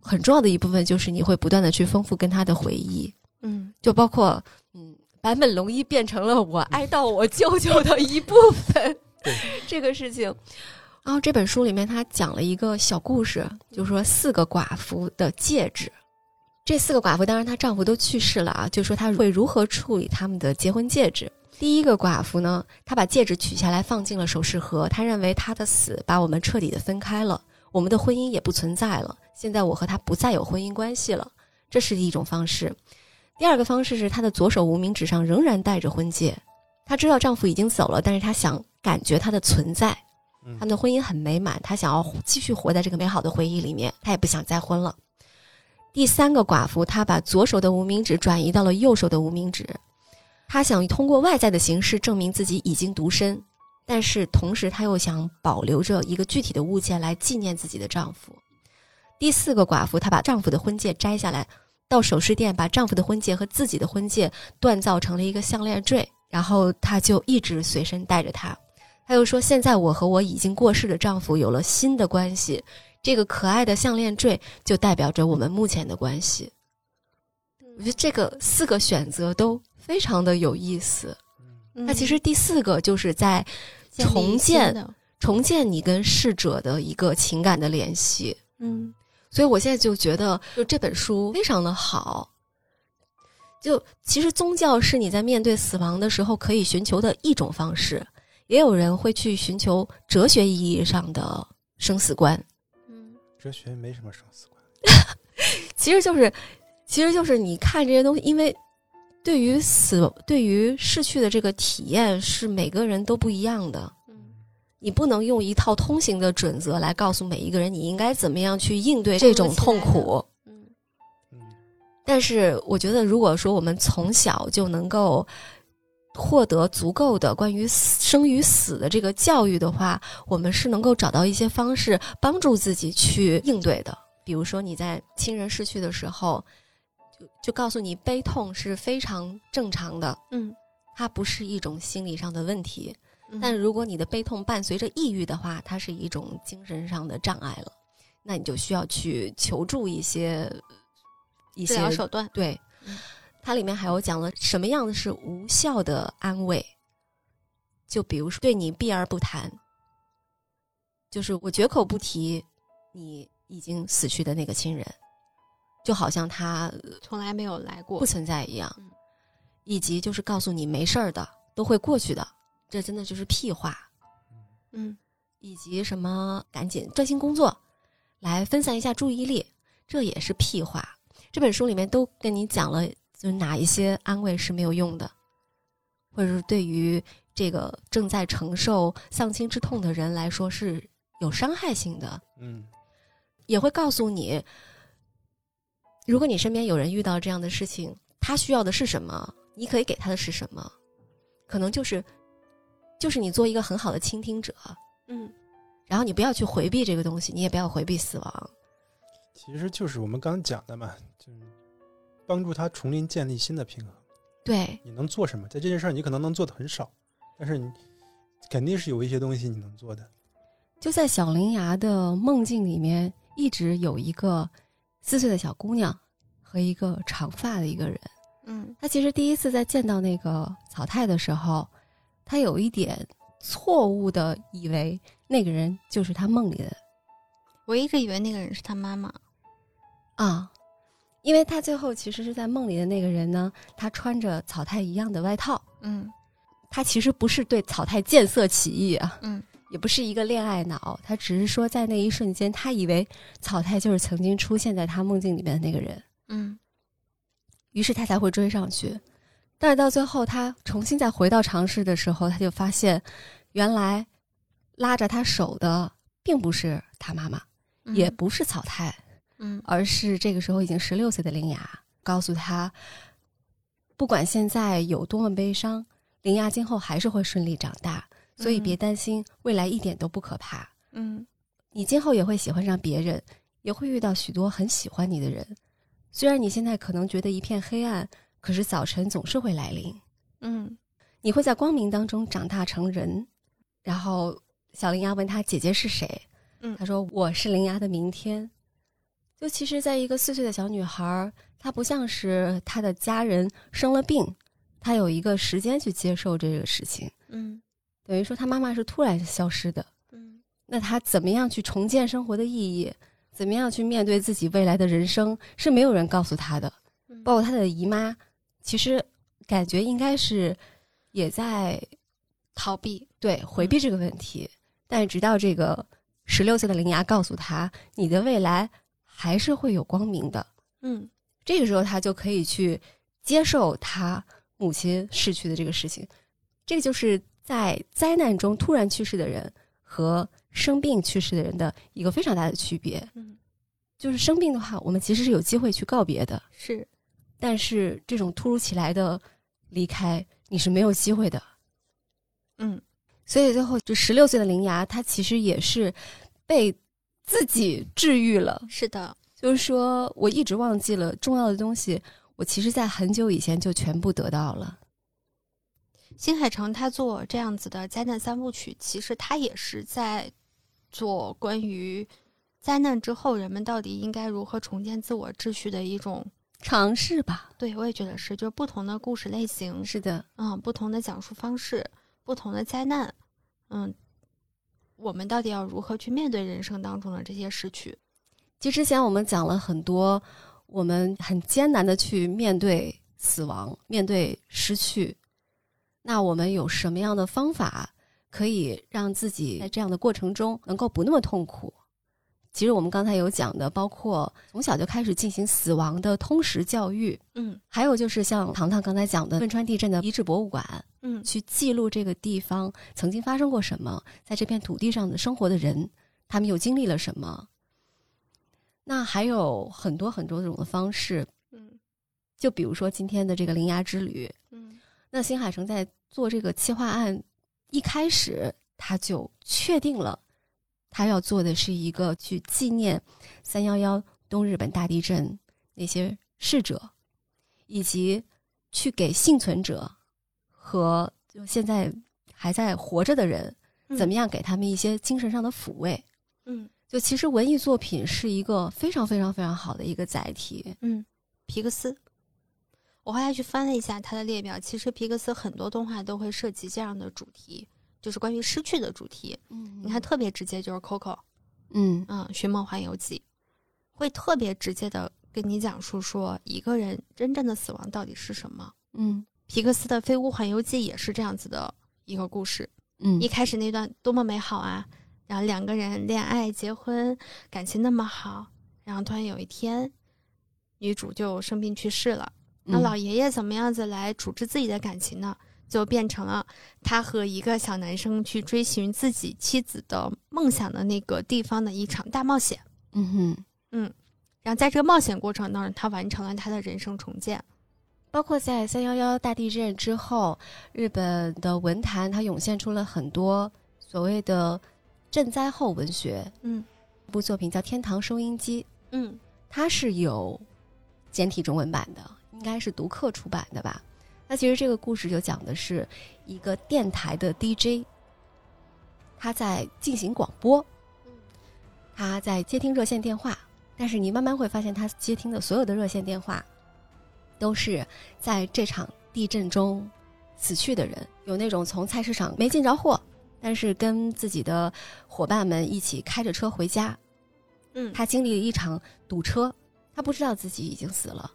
很重要的一部分就是你会不断的去丰富跟他的回忆。嗯，就包括嗯，坂本龙一变成了我哀悼我舅舅的一部分 [laughs] 这个事情。然后这本书里面他讲了一个小故事，就是说四个寡妇的戒指。这四个寡妇当然她丈夫都去世了啊，就说她会如何处理他们的结婚戒指。第一个寡妇呢，她把戒指取下来放进了首饰盒。她认为她的死把我们彻底的分开了，我们的婚姻也不存在了。现在我和他不再有婚姻关系了，这是一种方式。第二个方式是她的左手无名指上仍然戴着婚戒，她知道丈夫已经走了，但是她想感觉他的存在。他们的婚姻很美满，她想要继续活在这个美好的回忆里面，她也不想再婚了。第三个寡妇，她把左手的无名指转移到了右手的无名指。她想通过外在的形式证明自己已经独身，但是同时她又想保留着一个具体的物件来纪念自己的丈夫。第四个寡妇，她把丈夫的婚戒摘下来，到首饰店把丈夫的婚戒和自己的婚戒锻造成了一个项链坠，然后她就一直随身带着它。她又说：“现在我和我已经过世的丈夫有了新的关系，这个可爱的项链坠就代表着我们目前的关系。”我觉得这个四个选择都。非常的有意思，那其实第四个就是在重建重建你跟逝者的一个情感的联系。嗯，所以我现在就觉得，就这本书非常的好。就其实宗教是你在面对死亡的时候可以寻求的一种方式，也有人会去寻求哲学意义上的生死观。嗯，哲学没什么生死观，[laughs] 其实就是，其实就是你看这些东西，因为。对于死，对于逝去的这个体验是每个人都不一样的。嗯，你不能用一套通行的准则来告诉每一个人你应该怎么样去应对这种痛苦。嗯嗯。但是我觉得，如果说我们从小就能够获得足够的关于生与死的这个教育的话，我们是能够找到一些方式帮助自己去应对的。比如说你在亲人逝去的时候。就就告诉你，悲痛是非常正常的，嗯，它不是一种心理上的问题。但如果你的悲痛伴随着抑郁的话，它是一种精神上的障碍了，那你就需要去求助一些一些手段。对，它里面还有讲了什么样的是无效的安慰，就比如说对你避而不谈，就是我绝口不提你已经死去的那个亲人。就好像他从来没有来过，不存在一样，以及就是告诉你没事儿的，都会过去的，这真的就是屁话。嗯，以及什么赶紧专心工作，来分散一下注意力，这也是屁话。这本书里面都跟你讲了，就哪一些安慰是没有用的，或者是对于这个正在承受丧亲之痛的人来说是有伤害性的。嗯，也会告诉你。如果你身边有人遇到这样的事情，他需要的是什么？你可以给他的是什么？可能就是，就是你做一个很好的倾听者，嗯，然后你不要去回避这个东西，你也不要回避死亡。其实就是我们刚刚讲的嘛，就是帮助他重新建立新的平衡。对，你能做什么？在这件事儿，你可能能做的很少，但是你肯定是有一些东西你能做的。就在小林牙的梦境里面，一直有一个。四岁的小姑娘和一个长发的一个人，嗯，他其实第一次在见到那个草太的时候，他有一点错误的以为那个人就是他梦里的。我一直以为那个人是他妈妈啊，因为他最后其实是在梦里的那个人呢，他穿着草太一样的外套。嗯，他其实不是对草太见色起意啊。嗯。也不是一个恋爱脑，他只是说在那一瞬间，他以为草太就是曾经出现在他梦境里面的那个人，嗯，于是他才会追上去。但是到最后，他重新再回到尝试的时候，他就发现，原来拉着他手的并不是他妈妈，也不是草太，嗯，而是这个时候已经十六岁的林雅，告诉他，不管现在有多么悲伤，林雅今后还是会顺利长大。所以别担心，未来一点都不可怕。嗯，你今后也会喜欢上别人，也会遇到许多很喜欢你的人。虽然你现在可能觉得一片黑暗，可是早晨总是会来临。嗯，你会在光明当中长大成人。然后小林芽问他姐姐是谁？嗯，他说我是林芽的明天。就其实，在一个四岁的小女孩，她不像是她的家人生了病，她有一个时间去接受这个事情。嗯。等于说，他妈妈是突然消失的。嗯，那他怎么样去重建生活的意义？怎么样去面对自己未来的人生？是没有人告诉他的。包括他的姨妈，其实感觉应该是也在逃避，对回避这个问题。但是直到这个十六岁的林芽告诉他：“你的未来还是会有光明的。”嗯，这个时候他就可以去接受他母亲逝去的这个事情。这个就是。在灾难中突然去世的人和生病去世的人的一个非常大的区别，嗯，就是生病的话，我们其实是有机会去告别的，是，但是这种突如其来的离开，你是没有机会的，嗯，所以最后就十六岁的林芽，他其实也是被自己治愈了，是的，就是说我一直忘记了重要的东西，我其实在很久以前就全部得到了。新海诚他做这样子的灾难三部曲，其实他也是在做关于灾难之后人们到底应该如何重建自我秩序的一种尝试吧。对，我也觉得是，就是不同的故事类型，是的，嗯，不同的讲述方式，不同的灾难，嗯，我们到底要如何去面对人生当中的这些失去？其实之前我们讲了很多，我们很艰难的去面对死亡，面对失去。那我们有什么样的方法可以让自己在这样的过程中能够不那么痛苦？其实我们刚才有讲的，包括从小就开始进行死亡的通识教育，嗯，还有就是像糖糖刚才讲的汶川地震的遗址博物馆，嗯，去记录这个地方曾经发生过什么，在这片土地上的生活的人，他们又经历了什么？那还有很多很多种的方式，嗯，就比如说今天的这个灵牙之旅，嗯，那新海诚在。做这个企划案，一开始他就确定了，他要做的是一个去纪念三幺幺东日本大地震那些逝者，以及去给幸存者和就现在还在活着的人，怎么样给他们一些精神上的抚慰。嗯，就其实文艺作品是一个非常非常非常好的一个载体。嗯，皮克斯。我后来去翻了一下它的列表，其实皮克斯很多动画都会涉及这样的主题，就是关于失去的主题。嗯，你看特别直接就是 Coco，嗯嗯，《寻梦环游记》会特别直接的跟你讲述说一个人真正的死亡到底是什么。嗯，皮克斯的《飞屋环游记》也是这样子的一个故事。嗯，一开始那段多么美好啊，然后两个人恋爱结婚，感情那么好，然后突然有一天，女主就生病去世了。那老爷爷怎么样子来处置自己的感情呢？就变成了他和一个小男生去追寻自己妻子的梦想的那个地方的一场大冒险。嗯哼，嗯，然后在这个冒险过程当中，他完成了他的人生重建。包括在三幺幺大地震之后，日本的文坛它涌现出了很多所谓的赈灾后文学。嗯，一部作品叫《天堂收音机》。嗯，它是有简体中文版的。应该是读客出版的吧？那其实这个故事就讲的是一个电台的 DJ，他在进行广播，他在接听热线电话，但是你慢慢会发现，他接听的所有的热线电话，都是在这场地震中死去的人。有那种从菜市场没进着货，但是跟自己的伙伴们一起开着车回家。嗯，他经历了一场堵车，他不知道自己已经死了。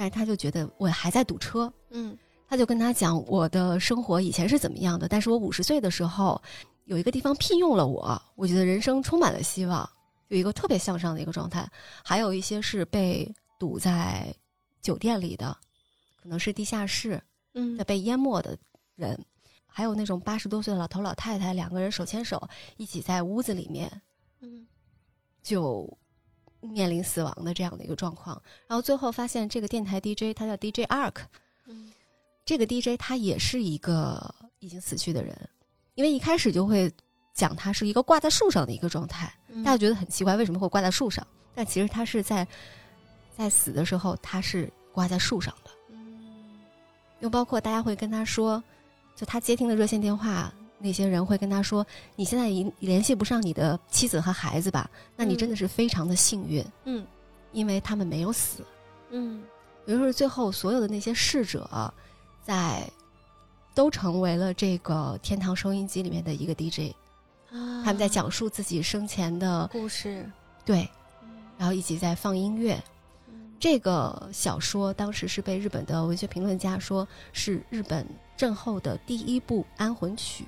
嗯，但是他就觉得我还在堵车。嗯，他就跟他讲我的生活以前是怎么样的，但是我五十岁的时候有一个地方聘用了我，我觉得人生充满了希望，有一个特别向上的一个状态。还有一些是被堵在酒店里的，可能是地下室，嗯，在被淹没的人，还有那种八十多岁的老头老太太，两个人手牵手一起在屋子里面，嗯。就面临死亡的这样的一个状况，然后最后发现这个电台 DJ 他叫 DJ Ark，嗯，这个 DJ 他也是一个已经死去的人，因为一开始就会讲他是一个挂在树上的一个状态，大家觉得很奇怪为什么会挂在树上，但其实他是在在死的时候他是挂在树上的，嗯，又包括大家会跟他说，就他接听的热线电话。那些人会跟他说：“你现在已联系不上你的妻子和孩子吧？那你真的是非常的幸运，嗯，因为他们没有死，嗯。也就是，最后所有的那些逝者，在都成为了这个天堂收音机里面的一个 DJ，啊，他们在讲述自己生前的故事，对，然后一起在放音乐。嗯，这个小说当时是被日本的文学评论家说是日本震后的第一部安魂曲。”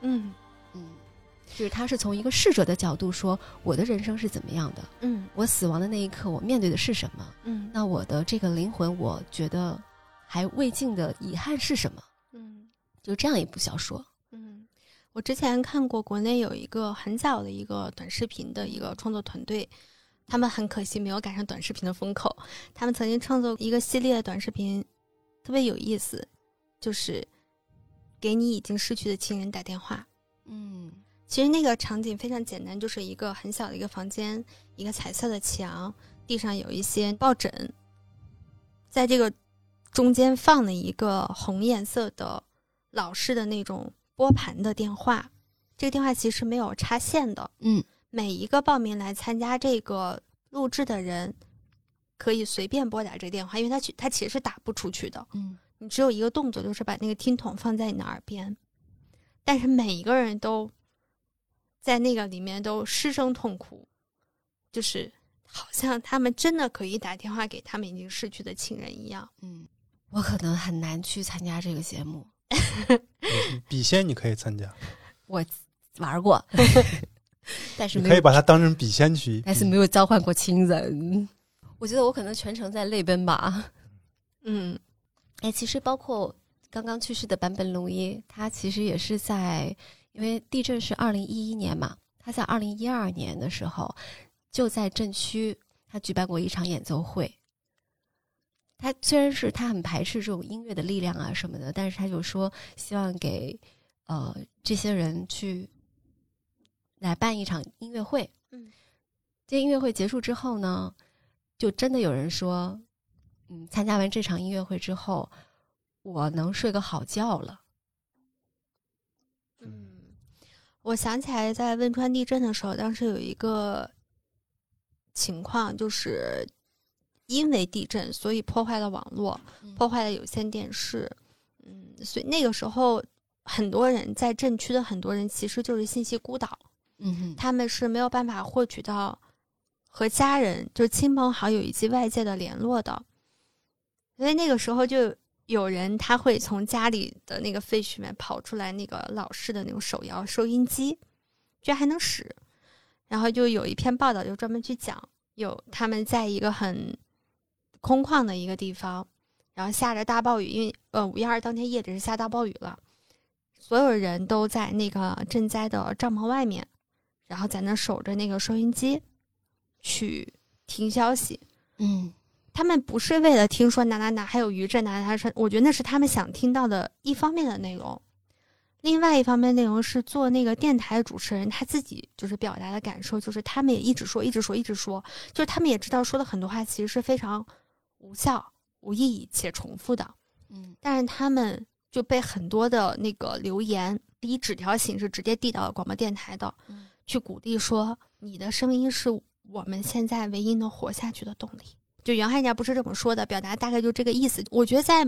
嗯嗯，就是他是从一个逝者的角度说我的人生是怎么样的，嗯，我死亡的那一刻我面对的是什么，嗯，那我的这个灵魂我觉得还未尽的遗憾是什么？嗯，就这样一部小说。嗯，我之前看过国内有一个很早的一个短视频的一个创作团队，他们很可惜没有赶上短视频的风口，他们曾经创作一个系列的短视频，特别有意思，就是。给你已经失去的亲人打电话。嗯，其实那个场景非常简单，就是一个很小的一个房间，一个彩色的墙，地上有一些抱枕，在这个中间放了一个红颜色的老式的那种拨盘的电话。这个电话其实没有插线的。嗯，每一个报名来参加这个录制的人可以随便拨打这个电话，因为他他其实是打不出去的。嗯。你只有一个动作，就是把那个听筒放在你的耳边，但是每一个人都在那个里面都失声痛哭，就是好像他们真的可以打电话给他们已经逝去的亲人一样。嗯，我可能很难去参加这个节目。[laughs] 笔仙你可以参加，[laughs] 我玩过，[laughs] 但是可以把它当成笔仙去，但是没有召唤过亲人。我觉得我可能全程在泪奔吧。嗯。哎，其实包括刚刚去世的坂本龙一，他其实也是在，因为地震是二零一一年嘛，他在二零一二年的时候就在震区，他举办过一场演奏会。他虽然是他很排斥这种音乐的力量啊什么的，但是他就说希望给呃这些人去来办一场音乐会。嗯，这音乐会结束之后呢，就真的有人说。嗯，参加完这场音乐会之后，我能睡个好觉了。嗯，我想起来，在汶川地震的时候，当时有一个情况，就是因为地震，所以破坏了网络，破坏了有线电视。嗯，所以那个时候，很多人在震区的很多人其实就是信息孤岛。嗯，他们是没有办法获取到和家人、就是亲朋好友以及外界的联络的。因为那个时候就有人他会从家里的那个废墟里面跑出来，那个老式的那种手摇收音机，居然还能使。然后就有一篇报道，就专门去讲，有他们在一个很空旷的一个地方，然后下着大暴雨，因为呃五一二当天夜里是下大暴雨了，所有人都在那个赈灾的帐篷外面，然后在那守着那个收音机，去听消息。嗯。他们不是为了听说哪哪哪还有余震哪哪哪，我觉得那是他们想听到的一方面的内容。另外一方面内容是做那个电台主持人他自己就是表达的感受，就是他们也一直说，一直说，一直说，就是他们也知道说的很多话其实是非常无效、无意义且重复的。嗯，但是他们就被很多的那个留言以纸条形式直接递到了广播电台的，去鼓励说你的声音是我们现在唯一能活下去的动力。就原汉家不是这么说的，表达大概就这个意思。我觉得在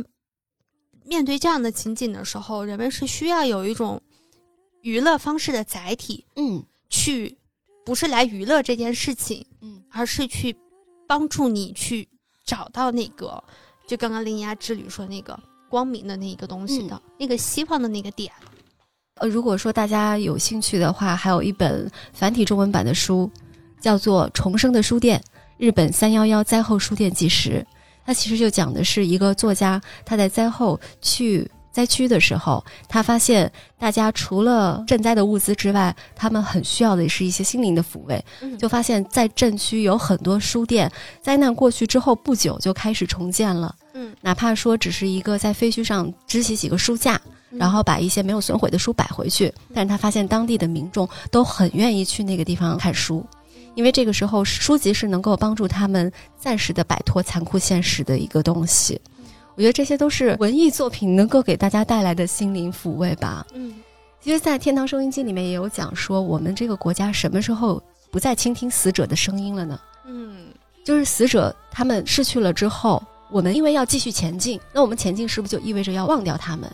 面对这样的情景的时候，人们是需要有一种娱乐方式的载体，嗯，去不是来娱乐这件事情，嗯，而是去帮助你去找到那个，就刚刚灵牙之旅说那个光明的那一个东西的那个希望的那个点。呃，如果说大家有兴趣的话，还有一本繁体中文版的书，叫做《重生的书店：日本三幺幺灾后书店纪实》。它其实就讲的是一个作家，他在灾后去灾区的时候，他发现大家除了赈灾的物资之外，他们很需要的是一些心灵的抚慰。就发现，在镇区有很多书店，灾难过去之后不久就开始重建了。嗯，哪怕说只是一个在废墟上支起几个书架，然后把一些没有损毁的书摆回去，但是他发现当地的民众都很愿意去那个地方看书。因为这个时候，书籍是能够帮助他们暂时的摆脱残酷现实的一个东西。我觉得这些都是文艺作品能够给大家带来的心灵抚慰吧。嗯，其实，在《天堂收音机》里面也有讲说，我们这个国家什么时候不再倾听死者的声音了呢？嗯，就是死者他们逝去了之后，我们因为要继续前进，那我们前进是不是就意味着要忘掉他们？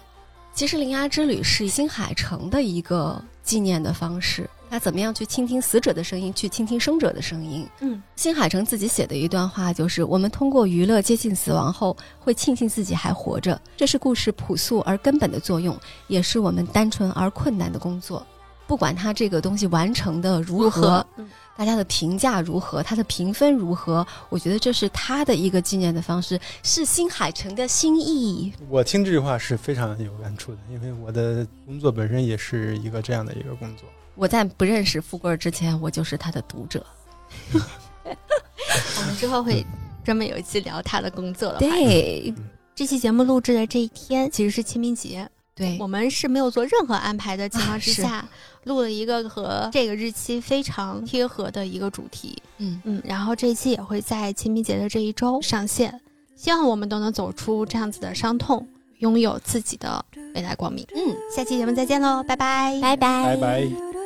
其实，灵牙之旅是新海诚的一个纪念的方式。他怎么样去倾听死者的声音，去倾听生者的声音？嗯，新海诚自己写的一段话就是：我们通过娱乐接近死亡后，会庆幸自己还活着。这是故事朴素而根本的作用，也是我们单纯而困难的工作。不管他这个东西完成的如何，大家的评价如何，他的评分如何，我觉得这是他的一个纪念的方式，是新海诚的心意。我听这句话是非常有感触的，因为我的工作本身也是一个这样的一个工作。我在不认识富贵之前，我就是他的读者。[laughs] 我们之后会专门有一期聊他的工作了。对，这期节目录制的这一天其实是清明节，对我们是没有做任何安排的情况之下，录了一个和这个日期非常贴合的一个主题。嗯嗯，然后这一期也会在清明节的这一周上线，希望我们都能走出这样子的伤痛。拥有自己的未来光明。嗯，下期节目再见喽，拜拜，拜拜，拜拜。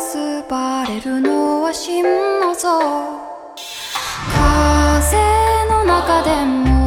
結ばれるのは真の像。風の中でも